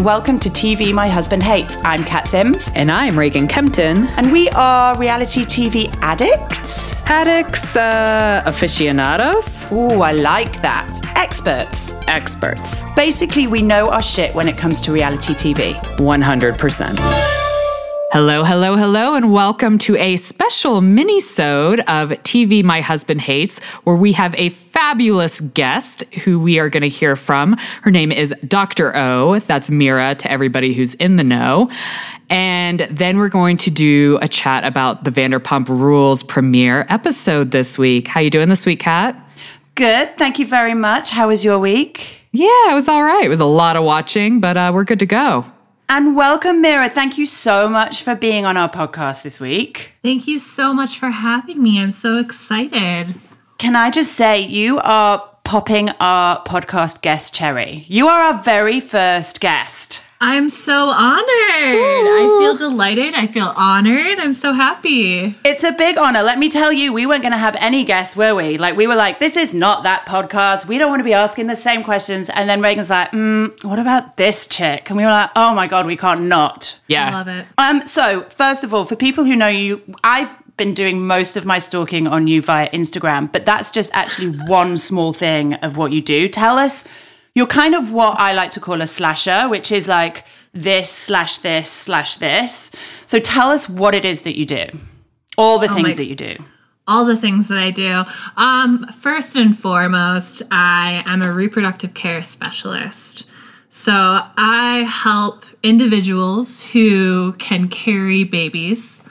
and welcome to TV My Husband Hates. I'm Kat Sims, And I'm Reagan Kempton. and we are reality TV addicts. Addicts, uh, aficionados, Ooh, I like that. Experts. experts. Basically, we know our shit when it comes to reality TV. 100%. Hello, hello, hello, and welcome to a special mini-sode of TV My Husband Hates, where we have a fabulous guest who we are going to hear from. Her name is Dr. O. That's Mira to everybody who's in the know. And then we're going to do a chat about the Vanderpump Rules premiere episode this week. How you doing this week, Kat? Good. Thank you very much. How was your week? Yeah, it was all right. It was a lot of watching, but uh, we're good to go. And welcome, Mira. Thank you so much for being on our podcast this week. Thank you so much for having me. I'm so excited. Can I just say, you are popping our podcast guest cherry. You are our very first guest. I'm so honored. I feel delighted. I feel honored. I'm so happy. It's a big honor. Let me tell you, we weren't going to have any guests, were we? Like, we were like, this is not that podcast. We don't want to be asking the same questions. And then Reagan's like, mm, what about this chick? And we were like, oh my God, we can't not. Yeah. I love it. Um, so, first of all, for people who know you, I've been doing most of my stalking on you via Instagram, but that's just actually one small thing of what you do. Tell us, you're kind of what I like to call a slasher, which is like this slash this slash this. So, tell us what it is that you do, all the things my- that you do. All the things that I do. Um, first and foremost, I am a reproductive care specialist. So I help individuals who can carry babies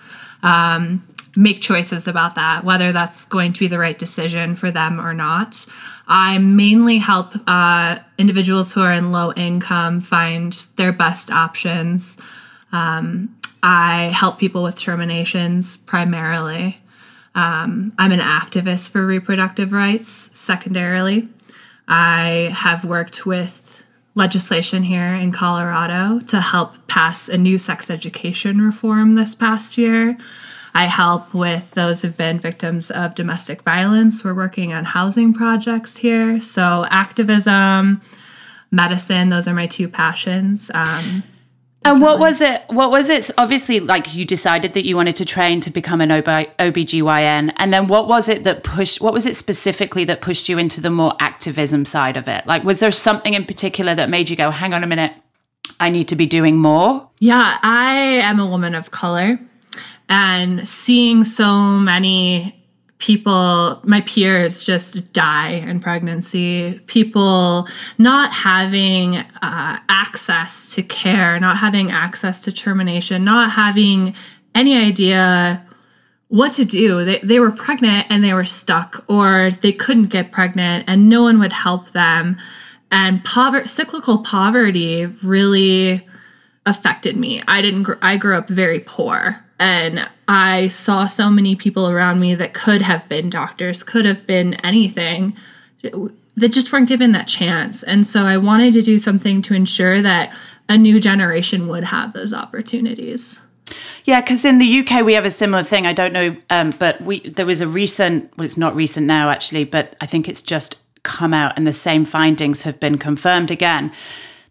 um, make choices about that, whether that's going to be the right decision for them or not. I mainly help uh, individuals who are in low income find their best options. Um, I help people with terminations primarily. Um, I'm an activist for reproductive rights secondarily. I have worked with legislation here in Colorado to help pass a new sex education reform this past year. I help with those who've been victims of domestic violence. We're working on housing projects here. So, activism, medicine, those are my two passions. Um, And what was it? What was it? Obviously, like you decided that you wanted to train to become an OB, OBGYN. And then what was it that pushed, what was it specifically that pushed you into the more activism side of it? Like, was there something in particular that made you go, hang on a minute, I need to be doing more? Yeah, I am a woman of color and seeing so many people, my peers, just die in pregnancy, people not having uh, access to care, not having access to termination, not having any idea what to do. They, they were pregnant and they were stuck, or they couldn't get pregnant and no one would help them. And poverty, cyclical poverty really affected me. I didn't gr- I grew up very poor and I saw so many people around me that could have been doctors, could have been anything that just weren't given that chance. And so I wanted to do something to ensure that a new generation would have those opportunities. Yeah, because in the UK we have a similar thing. I don't know, um, but we there was a recent. Well, it's not recent now actually, but I think it's just come out, and the same findings have been confirmed again.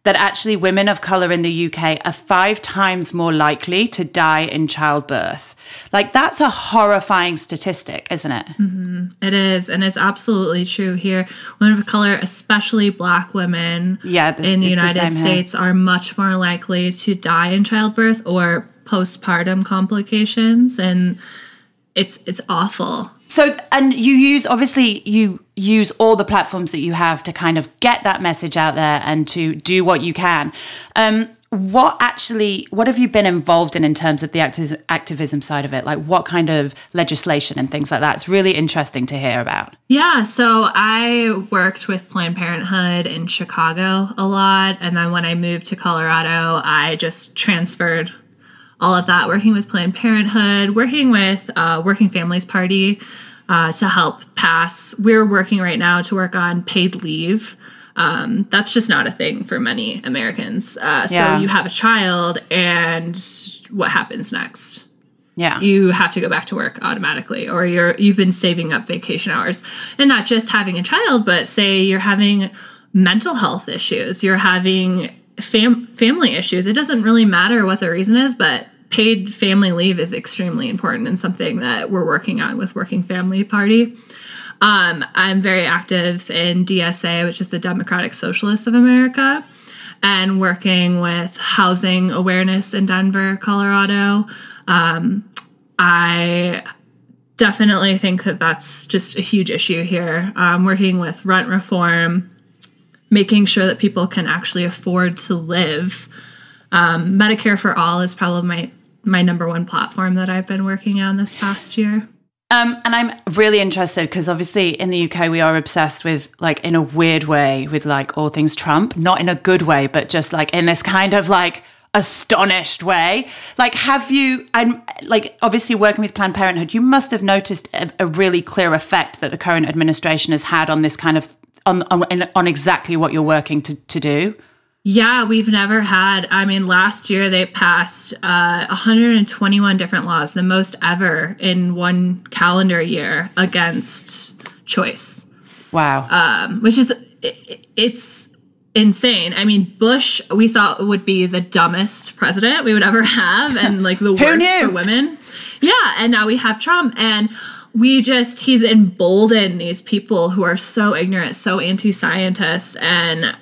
That actually women of color in the UK are five times more likely to die in childbirth. Like that's a horrifying statistic, isn't it? Mm-hmm. It is, and it's absolutely true here. Women of color, especially black women Yeah, th- in the it's the United here. States, are much more likely to die in childbirth or postpartum complications. And it's it's awful. So, and you use obviously you use all the platforms that you have to kind of get that message out there and to do what you can. Um, what actually, what have you been involved in in terms of the acti- activism side of it? Like, what kind of legislation and things like that? It's really interesting to hear about. Yeah, so I worked with Planned Parenthood in Chicago a lot. And then when I moved to Colorado, I just transferred all of that, working with Planned Parenthood, working with uh, Working Families Party uh, to help pass. We're working right now to work on paid leave. Um, that's just not a thing for many Americans. Uh, so Yeah. you have a child, and what happens next? Yeah. you have to go back to work automatically or you're you've been saving up vacation hours and not just having a child but say you're having mental health issues you're having fam- family issues. It doesn't really matter what the reason is, but paid family leave is extremely important and something that we're working on with Working Family Party. Um, I'm very active in DSA, which is the Democratic Socialists of America, and working with housing awareness in Denver, Colorado. Um, I definitely think that that's just a huge issue here. Um, working with rent reform, making sure that people can actually afford to live. Um, Medicare for All is probably my my number one platform that I've been working on this past year. Um, and I'm really interested because obviously in the UK we are obsessed with like in a weird way with like all things Trump, not in a good way, but just like in this kind of like astonished way. Like, have you? I'm like obviously working with Planned Parenthood. You must have noticed a, a really clear effect that the current administration has had on this kind of on on, on exactly what you're working to to do. Yeah, we've never had. I mean, last year they passed uh, 121 different laws, the most ever in one calendar year against choice. Wow. Um, which is it, it's insane. I mean, Bush we thought would be the dumbest president we would ever have, and like the worst for women. Yeah, and now we have Trump, and we just he's emboldened these people who are so ignorant, so anti-scientist, and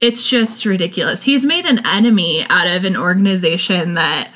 it's just ridiculous. He's made an enemy out of an organization that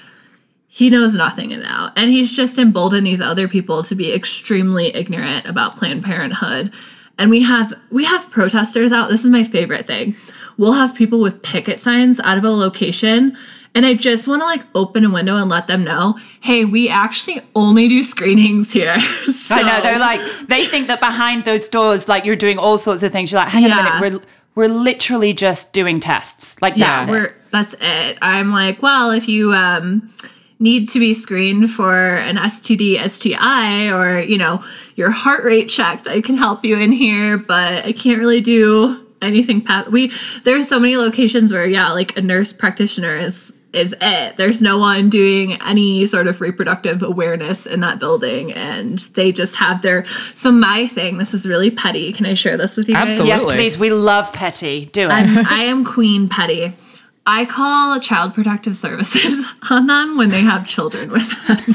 he knows nothing about. And he's just emboldened these other people to be extremely ignorant about Planned Parenthood. And we have we have protesters out. This is my favorite thing. We'll have people with picket signs out of a location and I just want to like open a window and let them know, hey, we actually only do screenings here. so, I know they're like they think that behind those doors, like you're doing all sorts of things. You're like, hang yeah. on a minute, we're we're literally just doing tests. Like yeah, that's we're it. that's it. I'm like, well, if you um need to be screened for an STD, STI, or you know your heart rate checked, I can help you in here, but I can't really do anything past. We there's so many locations where yeah, like a nurse practitioner is is it. There's no one doing any sort of reproductive awareness in that building, and they just have their. So my thing, this is really petty. Can I share this with you? Absolutely. Yes, please. We love petty. Do it. I'm, I am Queen Petty. I call Child Protective Services on them when they have children with them.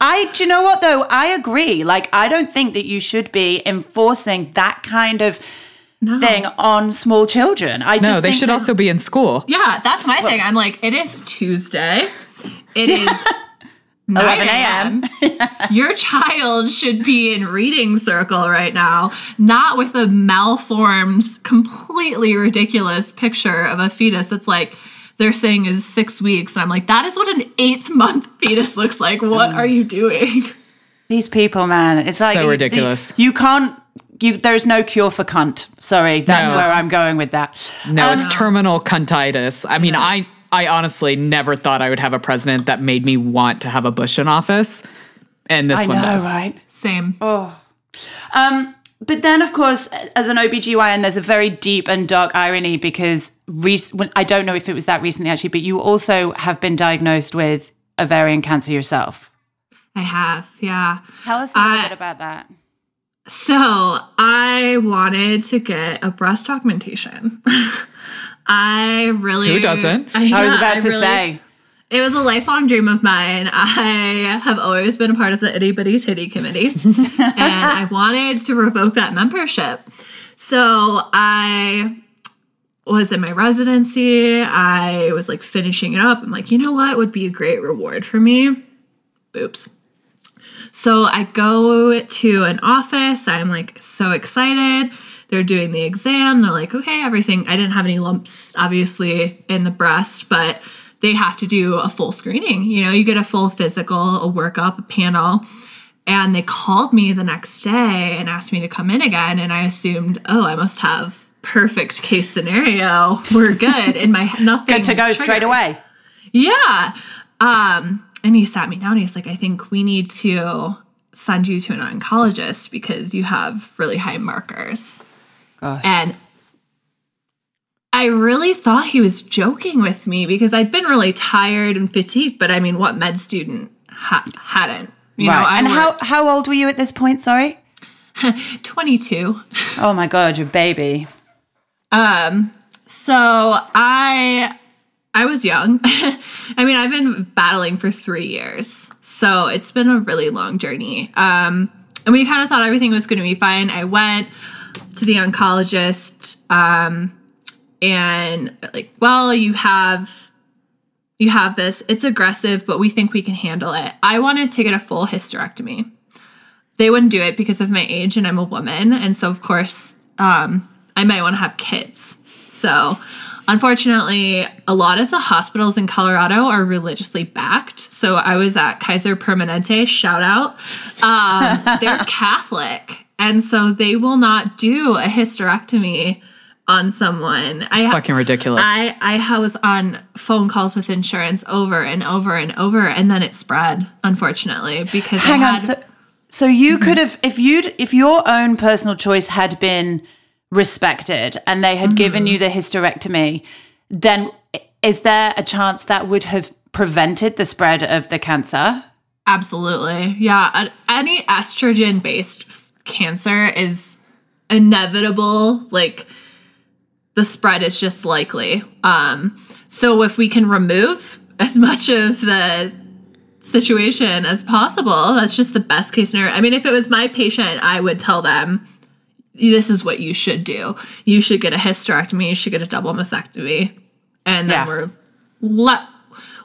I, do you know what though? I agree. Like, I don't think that you should be enforcing that kind of no. thing on small children. I no, they should that, also be in school. Yeah, that's my well, thing. I'm like, it is Tuesday. It is 11 a.m. Your child should be in reading circle right now, not with a malformed, completely ridiculous picture of a fetus. It's like they're saying is six weeks. And I'm like, that is what an eighth month fetus looks like. What mm. are you doing? These people, man, it's like so ridiculous. You, you can't you, there's no cure for cunt. Sorry, that's no. where I'm going with that. No, um, it's terminal cuntitis. I mean, yes. I I honestly never thought I would have a president that made me want to have a Bush in office, and this I one know, does. Right? Same. Oh. Um, but then, of course, as an OBGYN, there's a very deep and dark irony because rec- I don't know if it was that recently actually, but you also have been diagnosed with ovarian cancer yourself. I have, yeah. Tell us a little bit about that. So I wanted to get a breast augmentation. I really Who doesn't? I, yeah, I was about I to really, say. It was a lifelong dream of mine. I have always been a part of the itty bitty titty committee. and I wanted to revoke that membership. So I was in my residency. I was like finishing it up. I'm like, you know what would be a great reward for me? Boobs. So I go to an office. I'm like so excited. They're doing the exam. They're like, okay, everything. I didn't have any lumps, obviously, in the breast, but they have to do a full screening. You know, you get a full physical, a workup, a panel. And they called me the next day and asked me to come in again. And I assumed, oh, I must have perfect case scenario. We're good. In my nothing. good to go triggered. straight away. Yeah. Um, and he sat me down. He's like, I think we need to send you to an oncologist because you have really high markers. Gosh. And I really thought he was joking with me because I'd been really tired and fatigued. But I mean, what med student ha- hadn't? You right. know, I and how how old were you at this point? Sorry, twenty two. Oh my god, your baby. Um, So I I was young. I mean, I've been battling for three years, so it's been a really long journey. Um, and we kind of thought everything was going to be fine. I went to the oncologist, um, and like, well, you have you have this. It's aggressive, but we think we can handle it. I wanted to get a full hysterectomy. They wouldn't do it because of my age, and I'm a woman, and so of course, um, I might want to have kids. So Unfortunately, a lot of the hospitals in Colorado are religiously backed. So I was at Kaiser Permanente, shout out. Um, they're Catholic. And so they will not do a hysterectomy on someone. It's I, fucking ridiculous. I, I was on phone calls with insurance over and over and over, and then it spread, unfortunately, because Hang had, on. So, so you mm-hmm. could have, if you'd, if your own personal choice had been respected and they had mm-hmm. given you the hysterectomy, then is there a chance that would have prevented the spread of the cancer? Absolutely. Yeah. Any estrogen based cancer is inevitable. Like the spread is just likely. Um, so if we can remove as much of the situation as possible, that's just the best case scenario. I mean, if it was my patient, I would tell them, this is what you should do. You should get a hysterectomy, you should get a double mastectomy. And then yeah. we're le-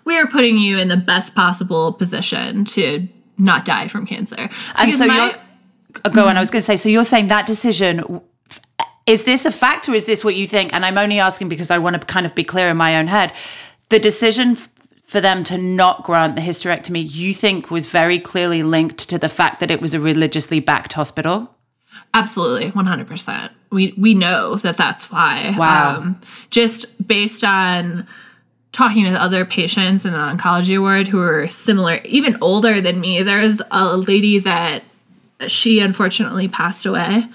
we are putting you in the best possible position to not die from cancer. And so my, you're uh, go on, I was going to say so you're saying that decision is this a fact or is this what you think? And I'm only asking because I want to kind of be clear in my own head. The decision for them to not grant the hysterectomy, you think was very clearly linked to the fact that it was a religiously backed hospital? Absolutely, 100%. We we know that that's why. Wow. Um, just based on talking with other patients in the oncology ward who are similar, even older than me. There's a lady that she unfortunately passed away.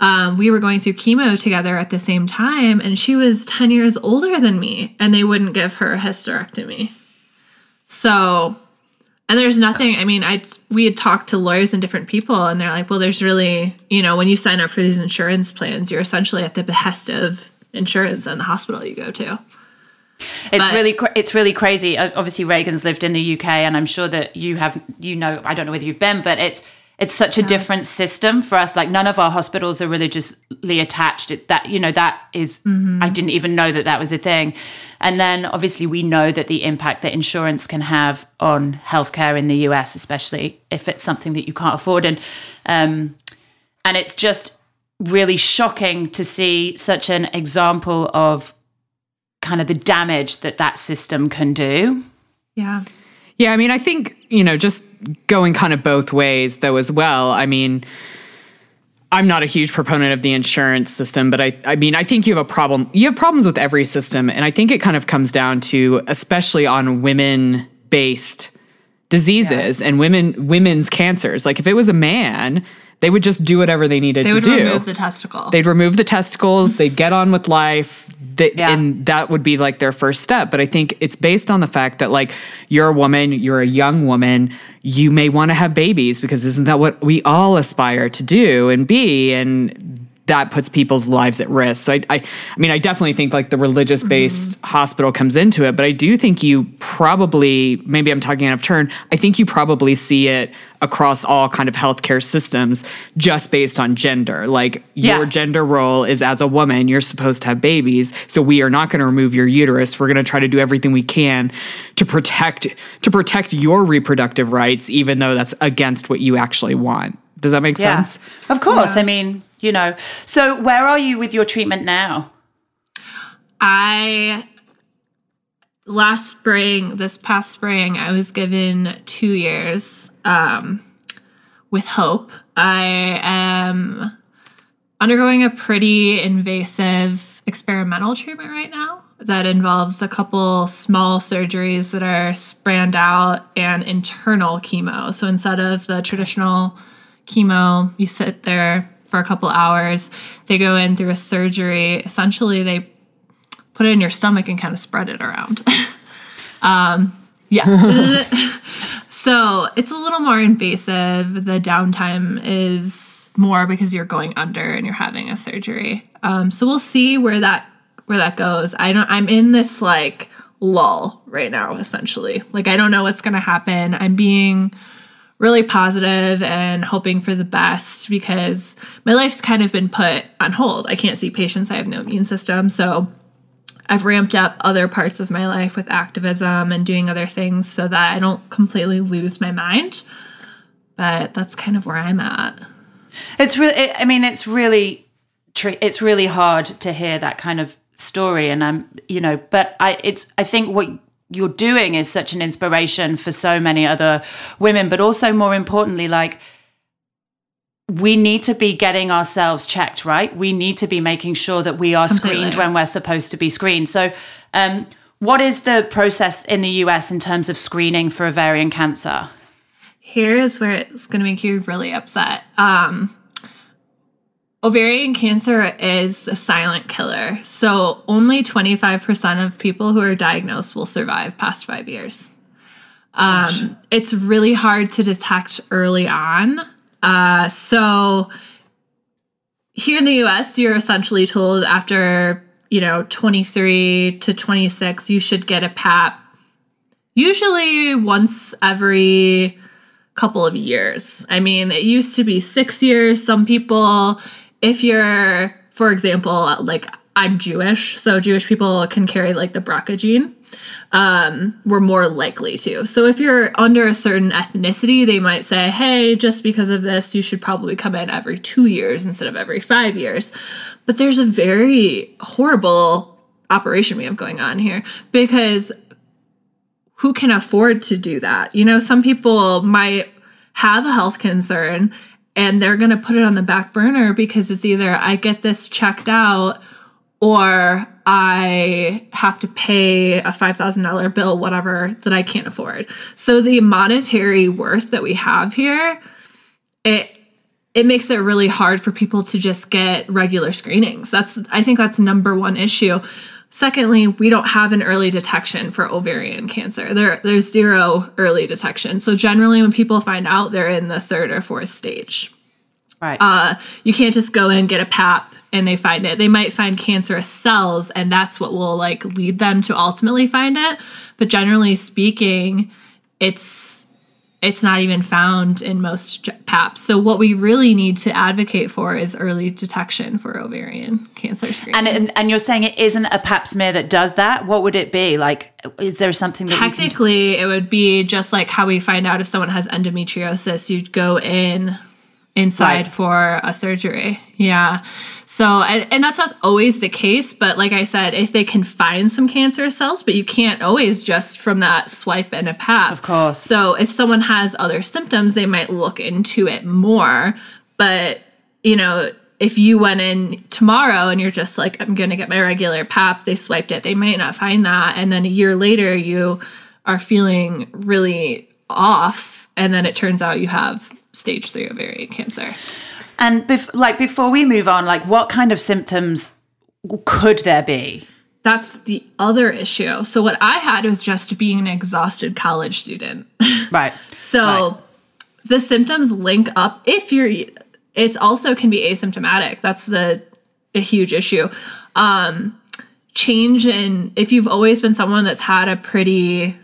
Um, we were going through chemo together at the same time, and she was 10 years older than me, and they wouldn't give her a hysterectomy. So and there's nothing, I mean, I we had talked to lawyers and different people and they're like, well, there's really, you know, when you sign up for these insurance plans, you're essentially at the behest of insurance and the hospital you go to. It's but, really it's really crazy. Obviously Reagan's lived in the UK and I'm sure that you have you know, I don't know whether you've been, but it's it's such a different system for us. Like none of our hospitals are religiously attached. It, that you know that is, mm-hmm. i didn't even know that that was a thing. And then obviously we know that the impact that insurance can have on healthcare in the us especially if it's something that you can't afford. And um and it's just really shocking to see such an example of kind of the damage that that system can do. Yeah yeah, I mean, I think, you know, just going kind of both ways though as well. I mean, I'm not a huge proponent of the insurance system, but I, I mean, I think you have a problem. You have problems with every system. And I think it kind of comes down to, especially on women based diseases yeah. and women women's cancers. Like if it was a man, they would just do whatever they needed they to do. They would remove the testicle. They'd remove the testicles. they'd get on with life. yeah. And that would be like their first step. But I think it's based on the fact that, like, you're a woman, you're a young woman, you may want to have babies because isn't that what we all aspire to do and be? And that puts people's lives at risk. So I, I, I mean, I definitely think like the religious based mm-hmm. hospital comes into it, but I do think you probably, maybe I'm talking out of turn. I think you probably see it across all kind of healthcare systems just based on gender. Like yeah. your gender role is as a woman, you're supposed to have babies. So we are not going to remove your uterus. We're going to try to do everything we can to protect to protect your reproductive rights, even though that's against what you actually want. Does that make yeah. sense? Of course. Yeah. I mean, you know. So where are you with your treatment now? I last spring, this past spring, I was given two years um, with hope. I am undergoing a pretty invasive experimental treatment right now that involves a couple small surgeries that are spanned out and internal chemo. So instead of the traditional chemo, you sit there for a couple hours. They go in through a surgery. Essentially, they put it in your stomach and kind of spread it around. um, yeah. so it's a little more invasive. The downtime is more because you're going under and you're having a surgery. Um, so we'll see where that where that goes. I don't I'm in this like lull right now essentially. Like I don't know what's to happen. I'm being really positive and hoping for the best because my life's kind of been put on hold. I can't see patients. I have no immune system. So I've ramped up other parts of my life with activism and doing other things so that I don't completely lose my mind. But that's kind of where I'm at. It's really, I mean, it's really, it's really hard to hear that kind of story. And I'm, you know, but I, it's, I think what you're doing is such an inspiration for so many other women, but also more importantly, like, we need to be getting ourselves checked, right? We need to be making sure that we are Completely. screened when we're supposed to be screened. So, um, what is the process in the US in terms of screening for ovarian cancer? Here is where it's going to make you really upset. Um, ovarian cancer is a silent killer. So, only 25% of people who are diagnosed will survive past five years. Um, it's really hard to detect early on. Uh, so here in the US, you're essentially told after, you know, 23 to 26, you should get a PAP usually once every couple of years. I mean, it used to be six years. Some people, if you're, for example, like I'm Jewish, so Jewish people can carry like the BRCA gene um, we're more likely to. So if you're under a certain ethnicity, they might say, hey, just because of this, you should probably come in every two years instead of every five years. But there's a very horrible operation we have going on here because who can afford to do that? You know, some people might have a health concern and they're going to put it on the back burner because it's either I get this checked out or I have to pay a $5,000 bill, whatever, that I can't afford. So the monetary worth that we have here, it it makes it really hard for people to just get regular screenings. That's I think that's number one issue. Secondly, we don't have an early detection for ovarian cancer. There, there's zero early detection. So generally, when people find out, they're in the third or fourth stage. Right. Uh, you can't just go in get a PAP and they find it. They might find cancerous cells, and that's what will like lead them to ultimately find it. But generally speaking, it's it's not even found in most PAPs. So what we really need to advocate for is early detection for ovarian cancer screening. And and, and you're saying it isn't a Pap smear that does that. What would it be? Like, is there something that technically it would be just like how we find out if someone has endometriosis? You'd go in inside right. for a surgery. Yeah. So, and, and, that's not always the case, but like I said, if they can find some cancerous cells, but you can't always just from that swipe and a pap. Of course. So, if someone has other symptoms, they might look into it more. But, you know, if you went in tomorrow and you're just like, I'm going to get my regular pap, they swiped it, they might not find that. And then a year later, you are feeling really off. And then it turns out you have stage three ovarian cancer. And bef- like before we move on, like what kind of symptoms could there be? That's the other issue. So what I had was just being an exhausted college student. Right. so right. the symptoms link up if you're it's also can be asymptomatic. That's the a huge issue. Um change in if you've always been someone that's had a pretty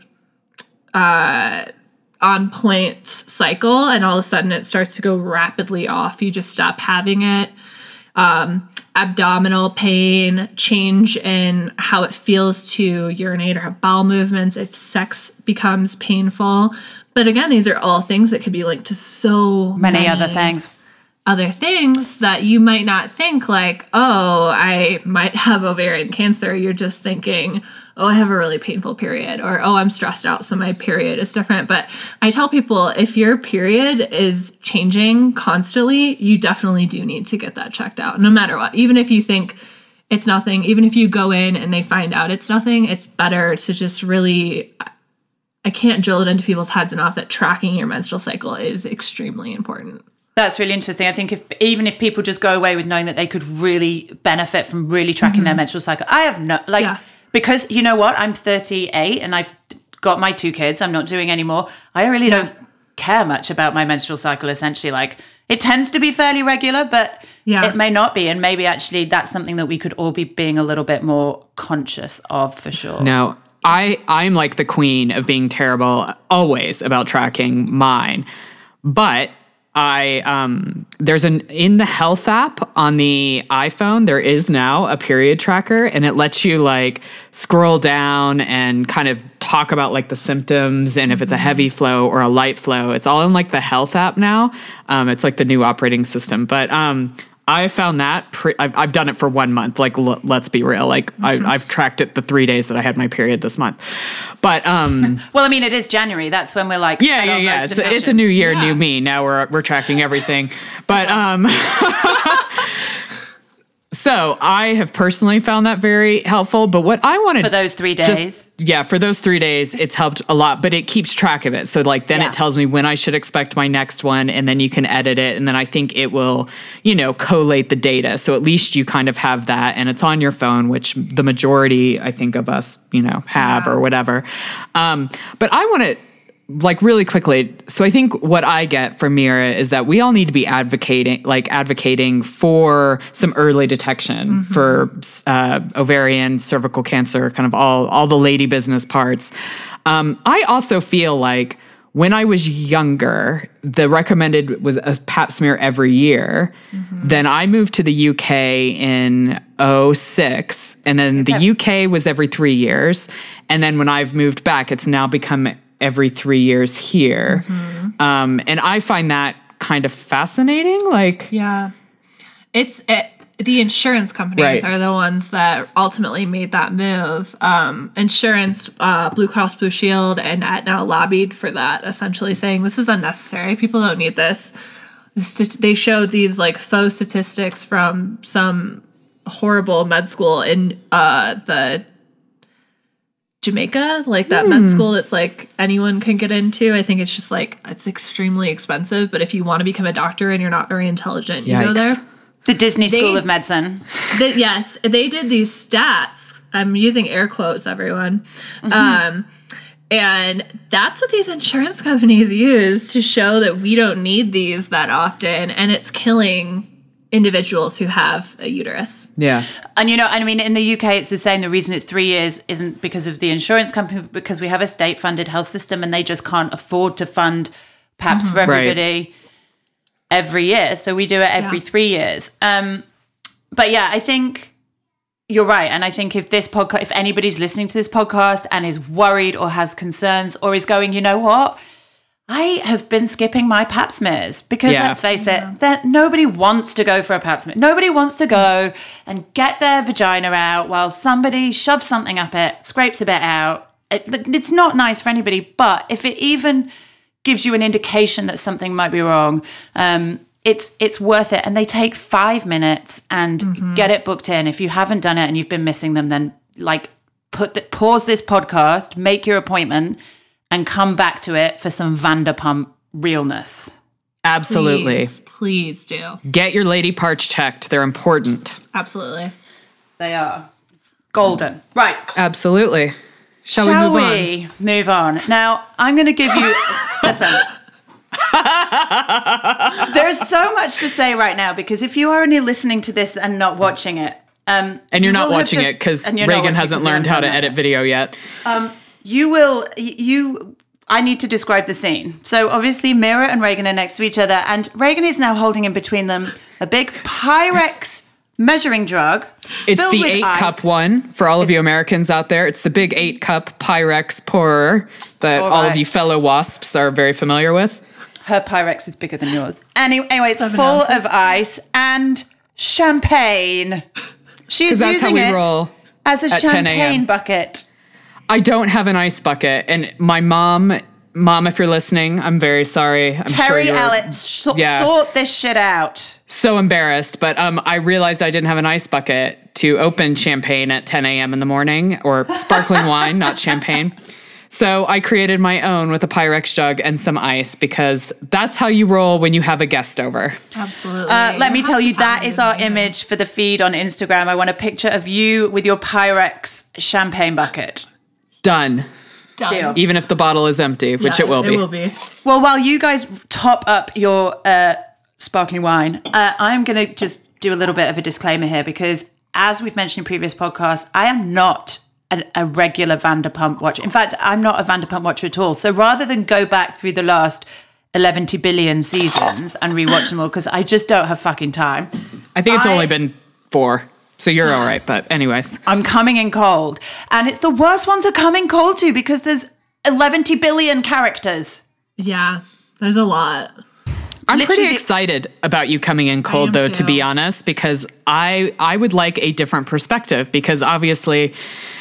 uh on point cycle and all of a sudden it starts to go rapidly off. You just stop having it. Um, abdominal pain, change in how it feels to urinate or have bowel movements, if sex becomes painful. But again, these are all things that could be linked to so many, many other things. Other things that you might not think, like, oh, I might have ovarian cancer. You're just thinking, oh, I have a really painful period, or oh, I'm stressed out, so my period is different. But I tell people if your period is changing constantly, you definitely do need to get that checked out, no matter what. Even if you think it's nothing, even if you go in and they find out it's nothing, it's better to just really. I can't drill it into people's heads enough that tracking your menstrual cycle is extremely important. That's really interesting. I think if even if people just go away with knowing that they could really benefit from really tracking mm-hmm. their menstrual cycle, I have no like yeah because you know what? I'm 38 and I've got my two kids. I'm not doing anymore. I really don't care much about my menstrual cycle essentially like it tends to be fairly regular but Yeah. it may not be and maybe actually that's something that we could all be being a little bit more conscious of for sure No, I I'm like the queen of being terrible always about tracking mine. But I um there's an in the health app on the iPhone there is now a period tracker and it lets you like scroll down and kind of talk about like the symptoms and if it's a heavy flow or a light flow. It's all in like the health app now. Um it's like the new operating system. But um I found that pre- I've, I've done it for one month. Like, l- let's be real. Like, I, I've tracked it the three days that I had my period this month. But um, well i mean it is january that's when we're like yeah, yeah, yeah. It's, a- it's a new year, Yeah. new me. Now we're we're tracking everything. But um, so I have personally found that very helpful. But what I wanted for those three days just yeah for those three days it's helped a lot but it keeps track of it so like then Yeah. it tells me when i should expect my next one and then you can edit it and then i think it will you know collate the data so at least you kind of have that and it's on your phone which the majority i think of us you know have or whatever um, but i want to like really quickly so i think what i get from mira is that we all need to be advocating like advocating for some early detection for uh, ovarian cervical cancer kind of all all the lady business parts. Um, i also feel like when i was younger the recommended was a pap smear every year. Then i moved to the uk in 06 and then the uk was every three years. And then when i've moved back it's now become every three years here. Um, and I find that kind of fascinating. Like, Yeah. It's it, the insurance companies Right. are the ones that ultimately made that move. Um, insurance, uh, Blue Cross Blue Shield, and Aetna lobbied for that, essentially saying this is unnecessary. People don't need this. They showed these like faux statistics from some horrible med school in uh, the Jamaica, like that med school that's like anyone can get into. I think it's just like it's extremely expensive, but if you want to become a doctor and you're not very intelligent, you go Yikes. there. the disney school of medicine Th- yes, they did these stats. I'm using air quotes, everyone. Um, and that's what these insurance companies use to show that we don't need these that often, and it's killing individuals who have a uterus. yeah. And you know, I mean, in the UK, it's the same. The reason it's three years isn't because of the insurance company, but because we have a state-funded health system, and they just can't afford to fund PAPS for Right. everybody every year. So we do it every Yeah. three years. Um, but yeah, I think you're right, and I think if this podcast, if anybody's listening to this podcast and is worried or has concerns or is going, you know what? I have been skipping my pap smears because Yeah. let's face it, that nobody wants to go for a pap smear. Nobody wants to go and get their vagina out while somebody shoves something up it, scrapes a bit out. It, it's not nice for anybody, but if it even gives you an indication that something might be wrong, um, it's it's worth it. And they take five minutes and get it booked in. If you haven't done it and you've been missing them, then like put the, pause this podcast, make your appointment, and come back to it for some Vanderpump realness. Absolutely. Please, please do. Get your lady parts checked. They're important. Absolutely. They are golden. Right. Absolutely. Shall, Shall we move on? we move on? Now, I'm going to give you. listen. There's so much to say right now because if you are only listening to this and not watching it, um, And you're not watching just- it because and you're not Reagan hasn't learned how to edit video yet. You will you I need to describe the scene. So obviously Mira and Reagan are next to each other and Reagan is now holding in between them a big Pyrex measuring jug. It's the eight ice. cup one for all of you Americans out there. It's the big eight cup Pyrex pourer that All all right. of you fellow wasps are very familiar with. Her Pyrex is bigger than yours. Any, anyway, it's Seven full ounces. of ice and champagne. She's that's using how we it roll as a at 10 a.m.. champagne bucket. I don't have an ice bucket, and my mom, mom, if you're listening, I'm very sorry. I'm Terry you're Ellett, so- Yeah. sort this shit out. so embarrassed. But um, I realized I didn't have an ice bucket to open champagne at 10 a.m. in the morning, or sparkling wine, not champagne. So I created my own with a Pyrex jug and some ice because that's how you roll when you have a guest over. Absolutely. Uh, let me tell you, that is our image for the feed on Instagram. I want a picture of you with your Pyrex champagne bucket. Done. Done. Deal. even if the bottle is empty, which Yeah, it will be. It will be. Well, while you guys top up your uh, sparkling wine, uh, I'm going to just do a little bit of a disclaimer here because, as we've mentioned in previous podcasts, I am not a, a regular Vanderpump watcher. In fact, I'm not a Vanderpump watcher at all. So rather than go back through the last 11 billion seasons and rewatch them all, because I just don't have fucking time, I think it's I- only been four, so you're all right. But anyways, I'm coming in cold. And it's the worst one to come in cold to because there's 11 billion characters. Yeah, there's a lot. I'm pretty Literally- excited about you coming in cold am though, to be honest, because I I would like a different perspective because obviously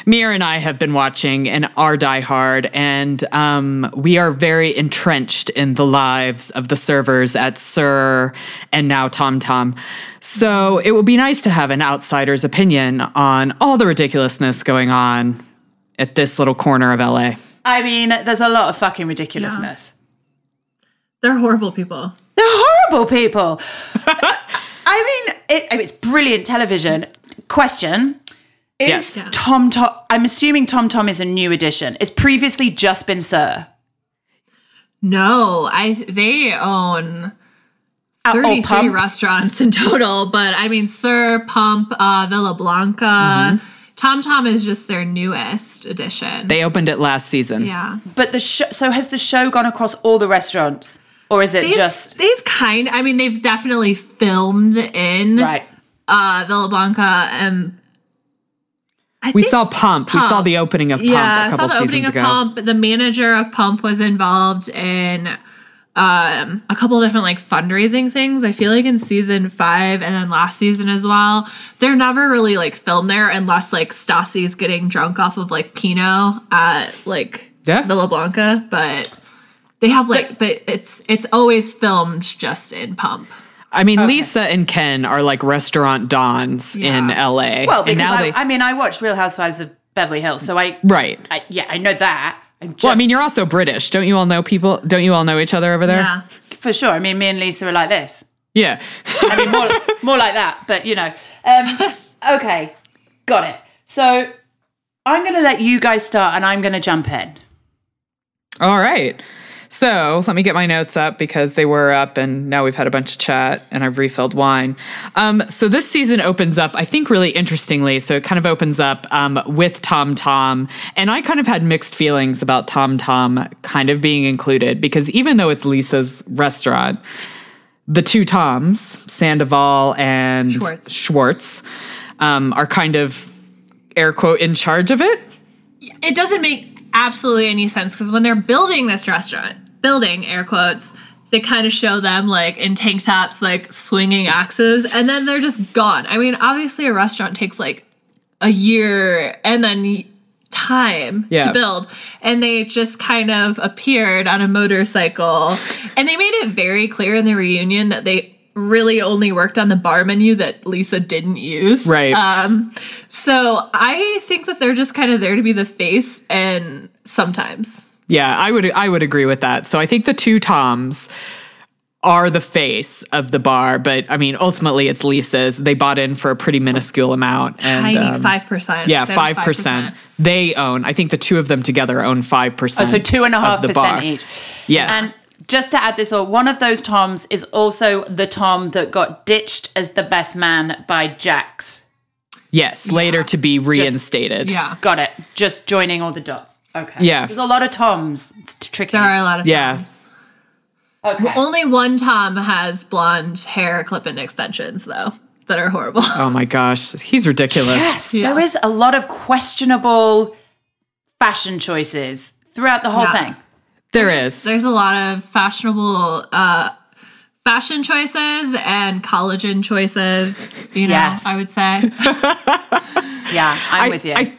Mira and I have been watching and are diehard and um, we are very entrenched in the lives of the servers at SUR and now TomTom. So it would be nice to have an outsider's opinion on all the ridiculousness going on at this little corner of LA. I mean, there's a lot of fucking ridiculousness. They're horrible people. They're horrible people. I mean, it, I mean, it's brilliant television. Question. Is Yes. Yeah. Tom Tom? I'm assuming Tom Tom is a new addition. It's previously just been SUR. No, I they own Oh, 33 Pump. restaurants in total, but I mean SUR Pump, uh, Villa Blanca, Mm-hmm. Tom Tom is just their newest addition. They opened it last season. yeah. But the show. So has the show gone across all the restaurants, or is it They've, just they've kind I mean they've definitely filmed in right? uh Villa Blanca and I We saw Pump. We saw the opening of Pump yeah, a I couple saw the opening seasons of ago. Pump. The manager of Pump was involved in um, a couple different like fundraising things. I feel like in season five and then last season as well. They're never really like filmed there unless like Stassi's getting drunk off of like Pinot at like Yeah. Villa Blanca, but they have like but it's it's always filmed just in Pump. I mean, Lisa and Ken are like restaurant dons in LA. Well, and because now I, they I mean, I watched Real Housewives of Beverly Hills, so I, right. I yeah, I know that. I'm just, Well, I mean, you're also British. Don't you all know people? Don't you all know each other over there? Yeah. for sure. I mean, me and Lisa are like this. Yeah. I mean, more, more like that, but you know. Um, okay, got it. So I'm going to let you guys start and I'm going to jump in. all right. So let me get my notes up because they were up and now we've had a bunch of chat and I've refilled wine. Um, so this season opens up, I think, really interestingly. So it kind of opens up um, with Tom Tom. And I kind of had mixed feelings about Tom Tom kind of being included because even though it's Lisa's restaurant, the two Toms, Sandoval and Schwartz. Schwartz, um, are kind of air quote in charge of it. it doesn't make absolutely any sense because when they're building this restaurant, building air quotes, they kind of show them like in tank tops, like swinging axes, and then they're just gone. I mean, obviously, a restaurant takes like a year and then time Yeah. to build, and they just kind of appeared on a motorcycle, and they made it very clear in the reunion that they really only worked on the bar menu that Lisa didn't use. Right. Um, so I think that they're just kind of there to be the face and sometimes. Yeah, I would I would agree with that. So I think the two Toms are the face of the bar, but I mean ultimately it's Lisa's. They bought in for a pretty minuscule amount. And, Tiny um, five percent. Yeah, five percent. They own. I think the two of them together own five percent. so two and a half of the bar. percent each. Yes. And just to add this all, one of those Toms is also the Tom that got ditched as the best man by Jax. yes, later to be reinstated. Yeah. Got it. Just joining all the dots. Okay. Yeah. There's a lot of Toms. It's tricky. There are a lot of Yeah. Toms. Okay. Only one Tom has blonde hair clip-in extensions though that are horrible. Oh my gosh, he's ridiculous. Yes, Yeah. there is a lot of questionable fashion choices throughout the whole Yeah. thing. There is. There's a lot of fashionable uh fashion choices and collagen choices, you know, Yes. I would say. Yeah, I'm I, with you. I,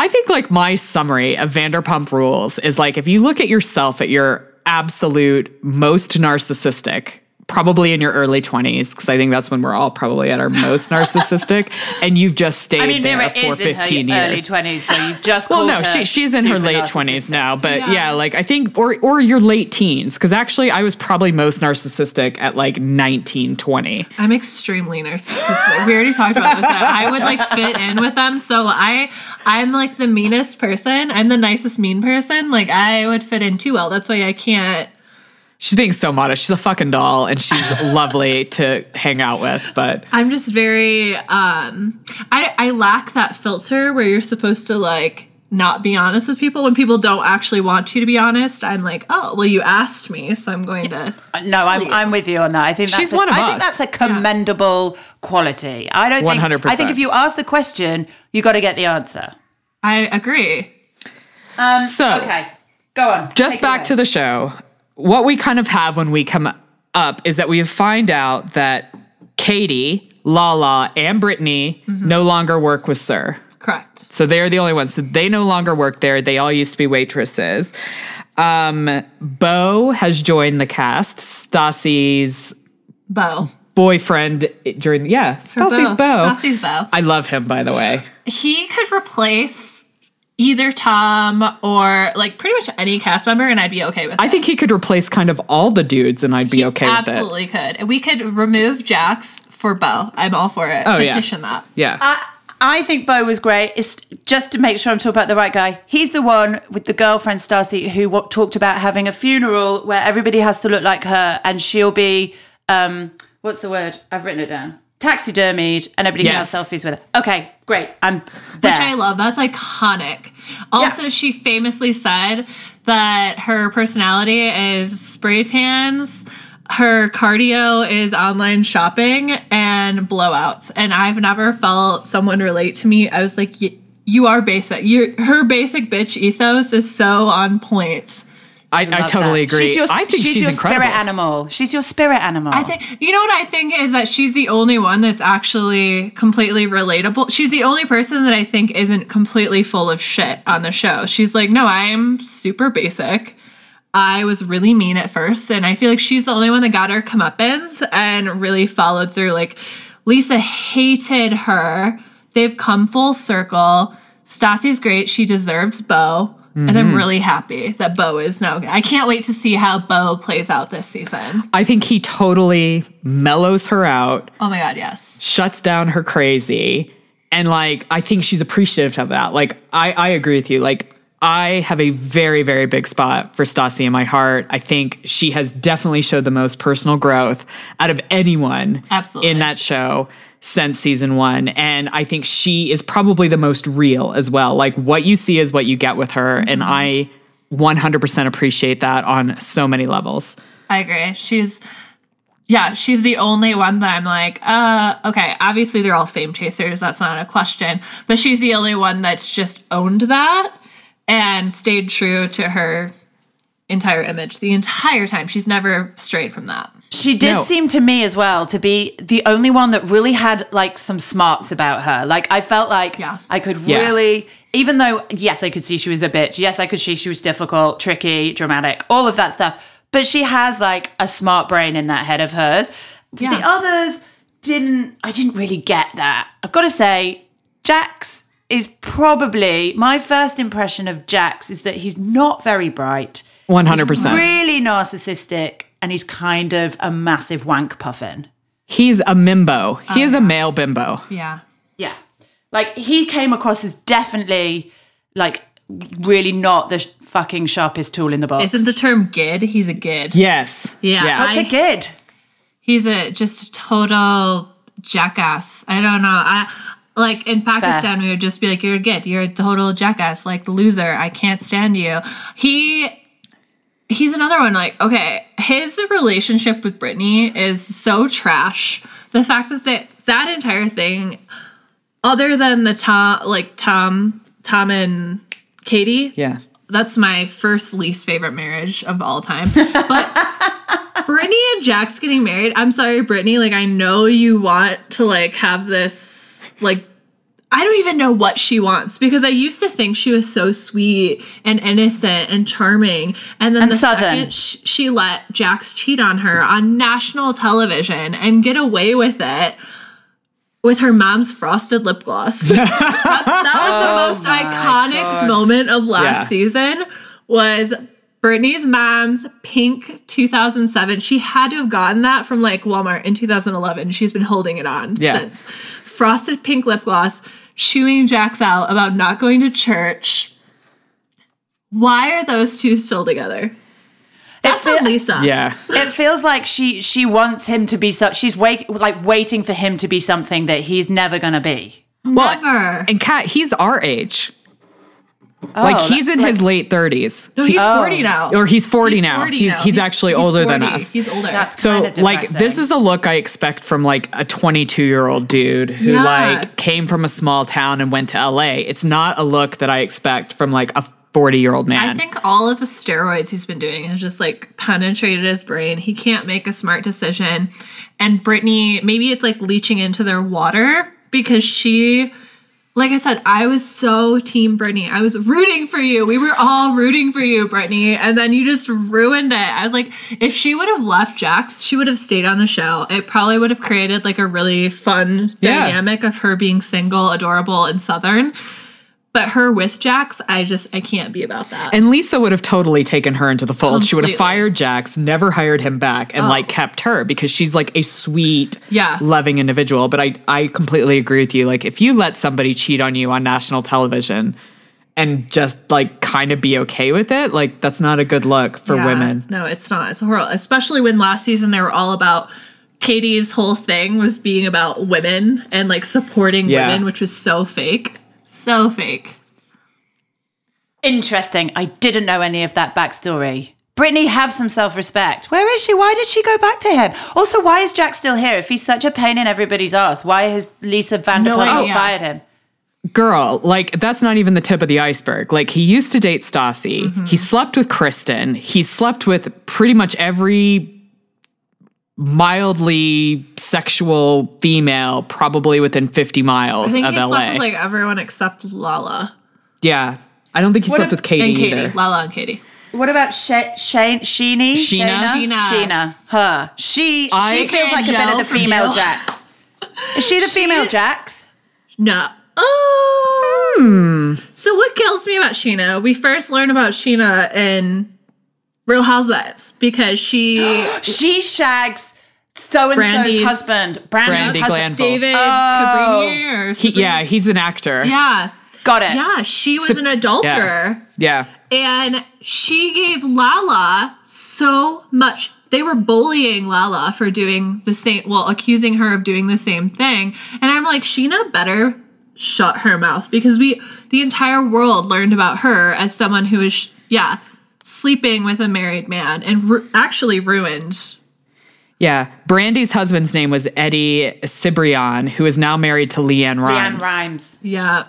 I think like my summary of Vanderpump Rules is like if you look at yourself at your absolute most narcissistic probably in your early 20s because I think that's when we're all probably at our most narcissistic and you've just stayed I mean, there Mira for is in 15 her years. early 20s, so you've just Well, no, her she she's in her late 20s now, but yeah. Yeah. like I think or or your late teens cuz actually I was probably most narcissistic at like 19, 20. I'm extremely narcissistic. We already talked about this. That I would like fit in with them. So I I'm like the meanest person. I'm the nicest mean person. Like I would fit in too well. That's why I can't She's being so modest. She's a fucking doll and she's lovely to hang out with, but I'm just very um I I lack that filter where you're supposed to like not be honest with people when people don't actually want you to be honest. I'm like, "Oh, well you asked me, so I'm going to Uh, No, I'm, I'm with you on that. I think that's She's a, one of I think that's a commendable quality. I don't think. I 100%. think if you ask the question, you got to get the answer. I agree. Um, so Okay, go on. just back to the show. What we kind of have when we come up is that we find out that Katie, Lala, and Brittany Mm-hmm. no longer work with SUR. Correct. So they're the only ones. So they no longer work there. They all used to be waitresses. Um, Bo has joined the cast. Stassi's Bo. boyfriend during yeah, Stassi's Bo. Stassi's Bo. I love him by the way. he could replace either Tom or like pretty much any cast member, and I'd be okay with it. I think he could replace kind of all the dudes, and I'd be okay with. Absolutely could. We could remove Jax for Bo. I'm all for it. Oh, yeah. Petition that. Yeah. I, I think Bo was great. It's just to make sure I'm talking about the right guy. He's the one with the girlfriend Stacy who w- talked about having a funeral where everybody has to look like her, and she'll be um, what's the word? I've written it down. Taxidermied, and everybody Yes. can have selfies with her. Okay, great. I'm there. Which I love. That's iconic. Also, she famously said that her personality is spray tans, her cardio is online shopping, and blowouts. And I've never felt someone relate to me. I was like, "Y- you are basic. You're, her basic bitch ethos is so on point. I, I Love totally that. agree. She's your, I think she's, your incredible. spirit animal. She's your spirit animal. I think you know what I think is that she's the only one that's actually completely relatable. She's the only person that I think isn't completely full of shit on the show. She's like, no, I'm super basic. I was really mean at first, and I feel like she's the only one that got her comeuppance and really followed through. Like Lisa hated her. They've come full circle. Stassi's great. She deserves Bo. And I'm mm-hmm. really happy that Bo is now. I can't wait to see how Bo plays out this season. I think he totally mellows her out, Oh my god, yes. shuts down her crazy, and like I think she's appreciative of that. Like I, I agree with you. Like I have a very, very big spot for Stassi in my heart. I think she has definitely showed the most personal growth out of anyone Absolutely. in that show since season one. And I think she is probably the most real as well. Like what you see is what you get with her. And I 100% appreciate that on so many levels. I agree. She's yeah, she's the only one that I'm like, uh, okay, obviously they're all fame chasers, that's not a question. But she's the only one that's just owned that and stayed true to her entire image the entire time. She's never strayed from that. She did No. seem to me as well to be the only one that really had like some smarts about her. Like I felt like Yeah. I could Yeah. really, even though yes, I could see she was a bitch. Yes, I could see she was difficult, tricky, dramatic, all of that stuff. But she has like a smart brain in that head of hers. Yeah. The others didn't. I didn't really get that. I've got to say, Jax is probably my first impression of Jax is that he's not very bright. 100%. Really narcissistic, and he's kind of a massive wank puffin. He's a mimbo. He is a oh, male bimbo. Yeah. Yeah. Like he came across as definitely like really not the sh- fucking sharpest tool in the box. Isn't the term gid? He's a gid. Yes. Yeah. What's I- a kid? He's a just a total jackass. I don't know. I like in Pakistan we would just be like, You're a gid, you're a total jackass, like loser, I can't stand you. He he's another one, like, okay, his relationship with Brittany is so trash. The fact that they, that entire thing, other than the Tom like Tom Tom and Katie, Yeah. that's my first least favorite marriage of all time. But Brittany and jack's getting married, I'm sorry, Brittany. Like, I know you want to like have this like I don't even know what she wants because I used to think she was so sweet and innocent and charming. And then And the Southern. second sh- she let Jax cheat on her on national television and get away with it with her mom's frosted lip gloss. That was the oh most iconic moment of last Yeah. season was Brittany's mom's pink 2007. She had to have gotten that from like Walmart in 2011. She's been holding it on Yeah. since. Frosted pink lip gloss, chewing Jax out about not going to church. Why are those two still together? That's feel- on Lisa. Yeah. It feels like she she wants him to be so. She's wait, like waiting for him to be something that he's never going to be. Never. And Kat, he's our age. Oh, like Oh, he's in like- his late 30s. no, he's Oh. 40 now. Or he's 40 He's now. 40 he's now. he's actually older than us. He's older. That's So kind of like this is a look I expect from like a 22 year old dude who Yeah. like came from a small town and went to LA. It's not a look that I expect from like a 40 year old man. I think all of the steroids he's been doing has just like penetrated his brain. He can't make a smart decision. And Brittany, maybe it's like leaching into their water because she, like I said, I was so team Brittany. I was rooting for you. We were all rooting for you, Brittany. And then you just ruined it. I was like, if she would have left Jax, she would have stayed on the show. It probably would have created like a really fun Yeah. dynamic of her being single, adorable, and southern. But her with Jax, I just I can't be about that. and Lisa would have totally taken her into the fold. She would have Oh. fired Jax, never hired him back, and like oh. kept her because she's like a sweet, Yeah. loving individual. But I, I completely agree with you. Like if you let somebody cheat on you on national television and just like kind of be okay with it, like that's not a good look for Yeah. women. No, it's not. It's horrible. Especially when last season they were all about Katie's whole thing was being about women and like supporting Yeah. women, which was so fake. So fake. Interesting. I didn't know any of that backstory. Brittany, have some self respect. Where is she? Why did she go back to him? Also, why is Jax still here? If he's such a pain in everybody's ass, why has Lisa Vanderpump No fired him? Girl, like that's not even the tip of the iceberg. Like he used to date Stassi. Mm-hmm. He slept with Kristen. He slept with pretty much every mildly sexual female, probably within 50 I miles think of he LA. slept with like everyone except Lala yeah. I don't think he What slept if- with Katie, and Katie. either. Lala and Katie. What about She- Shane, Sheeny? Scheana? Scheana? Scheana. Scheana. Her. She, she feels like a bit of Angel the from female Jax. Is she the female Jax? No. Oh. So what kills me about Scheana? We first learned about Scheana in Real Housewives because she She shags so and so's husband. Brandi's Brandi husband. Glanville. David Oh. Cabrini or He, yeah, he's an actor. yeah. Got it. Yeah, she was Sup- an adulterer. Yeah. And she gave Lala so much. They were bullying Lala for doing the same, well, accusing her of doing the same thing. And I'm like, Scheana better shut her mouth because we, the entire world learned about her as someone who is, yeah, sleeping with a married man and ru- actually ruined. Yeah. Brandi's husband's name was Eddie Cibrian, who is now married to LeAnn LeAnn Rimes. Rimes. Yeah.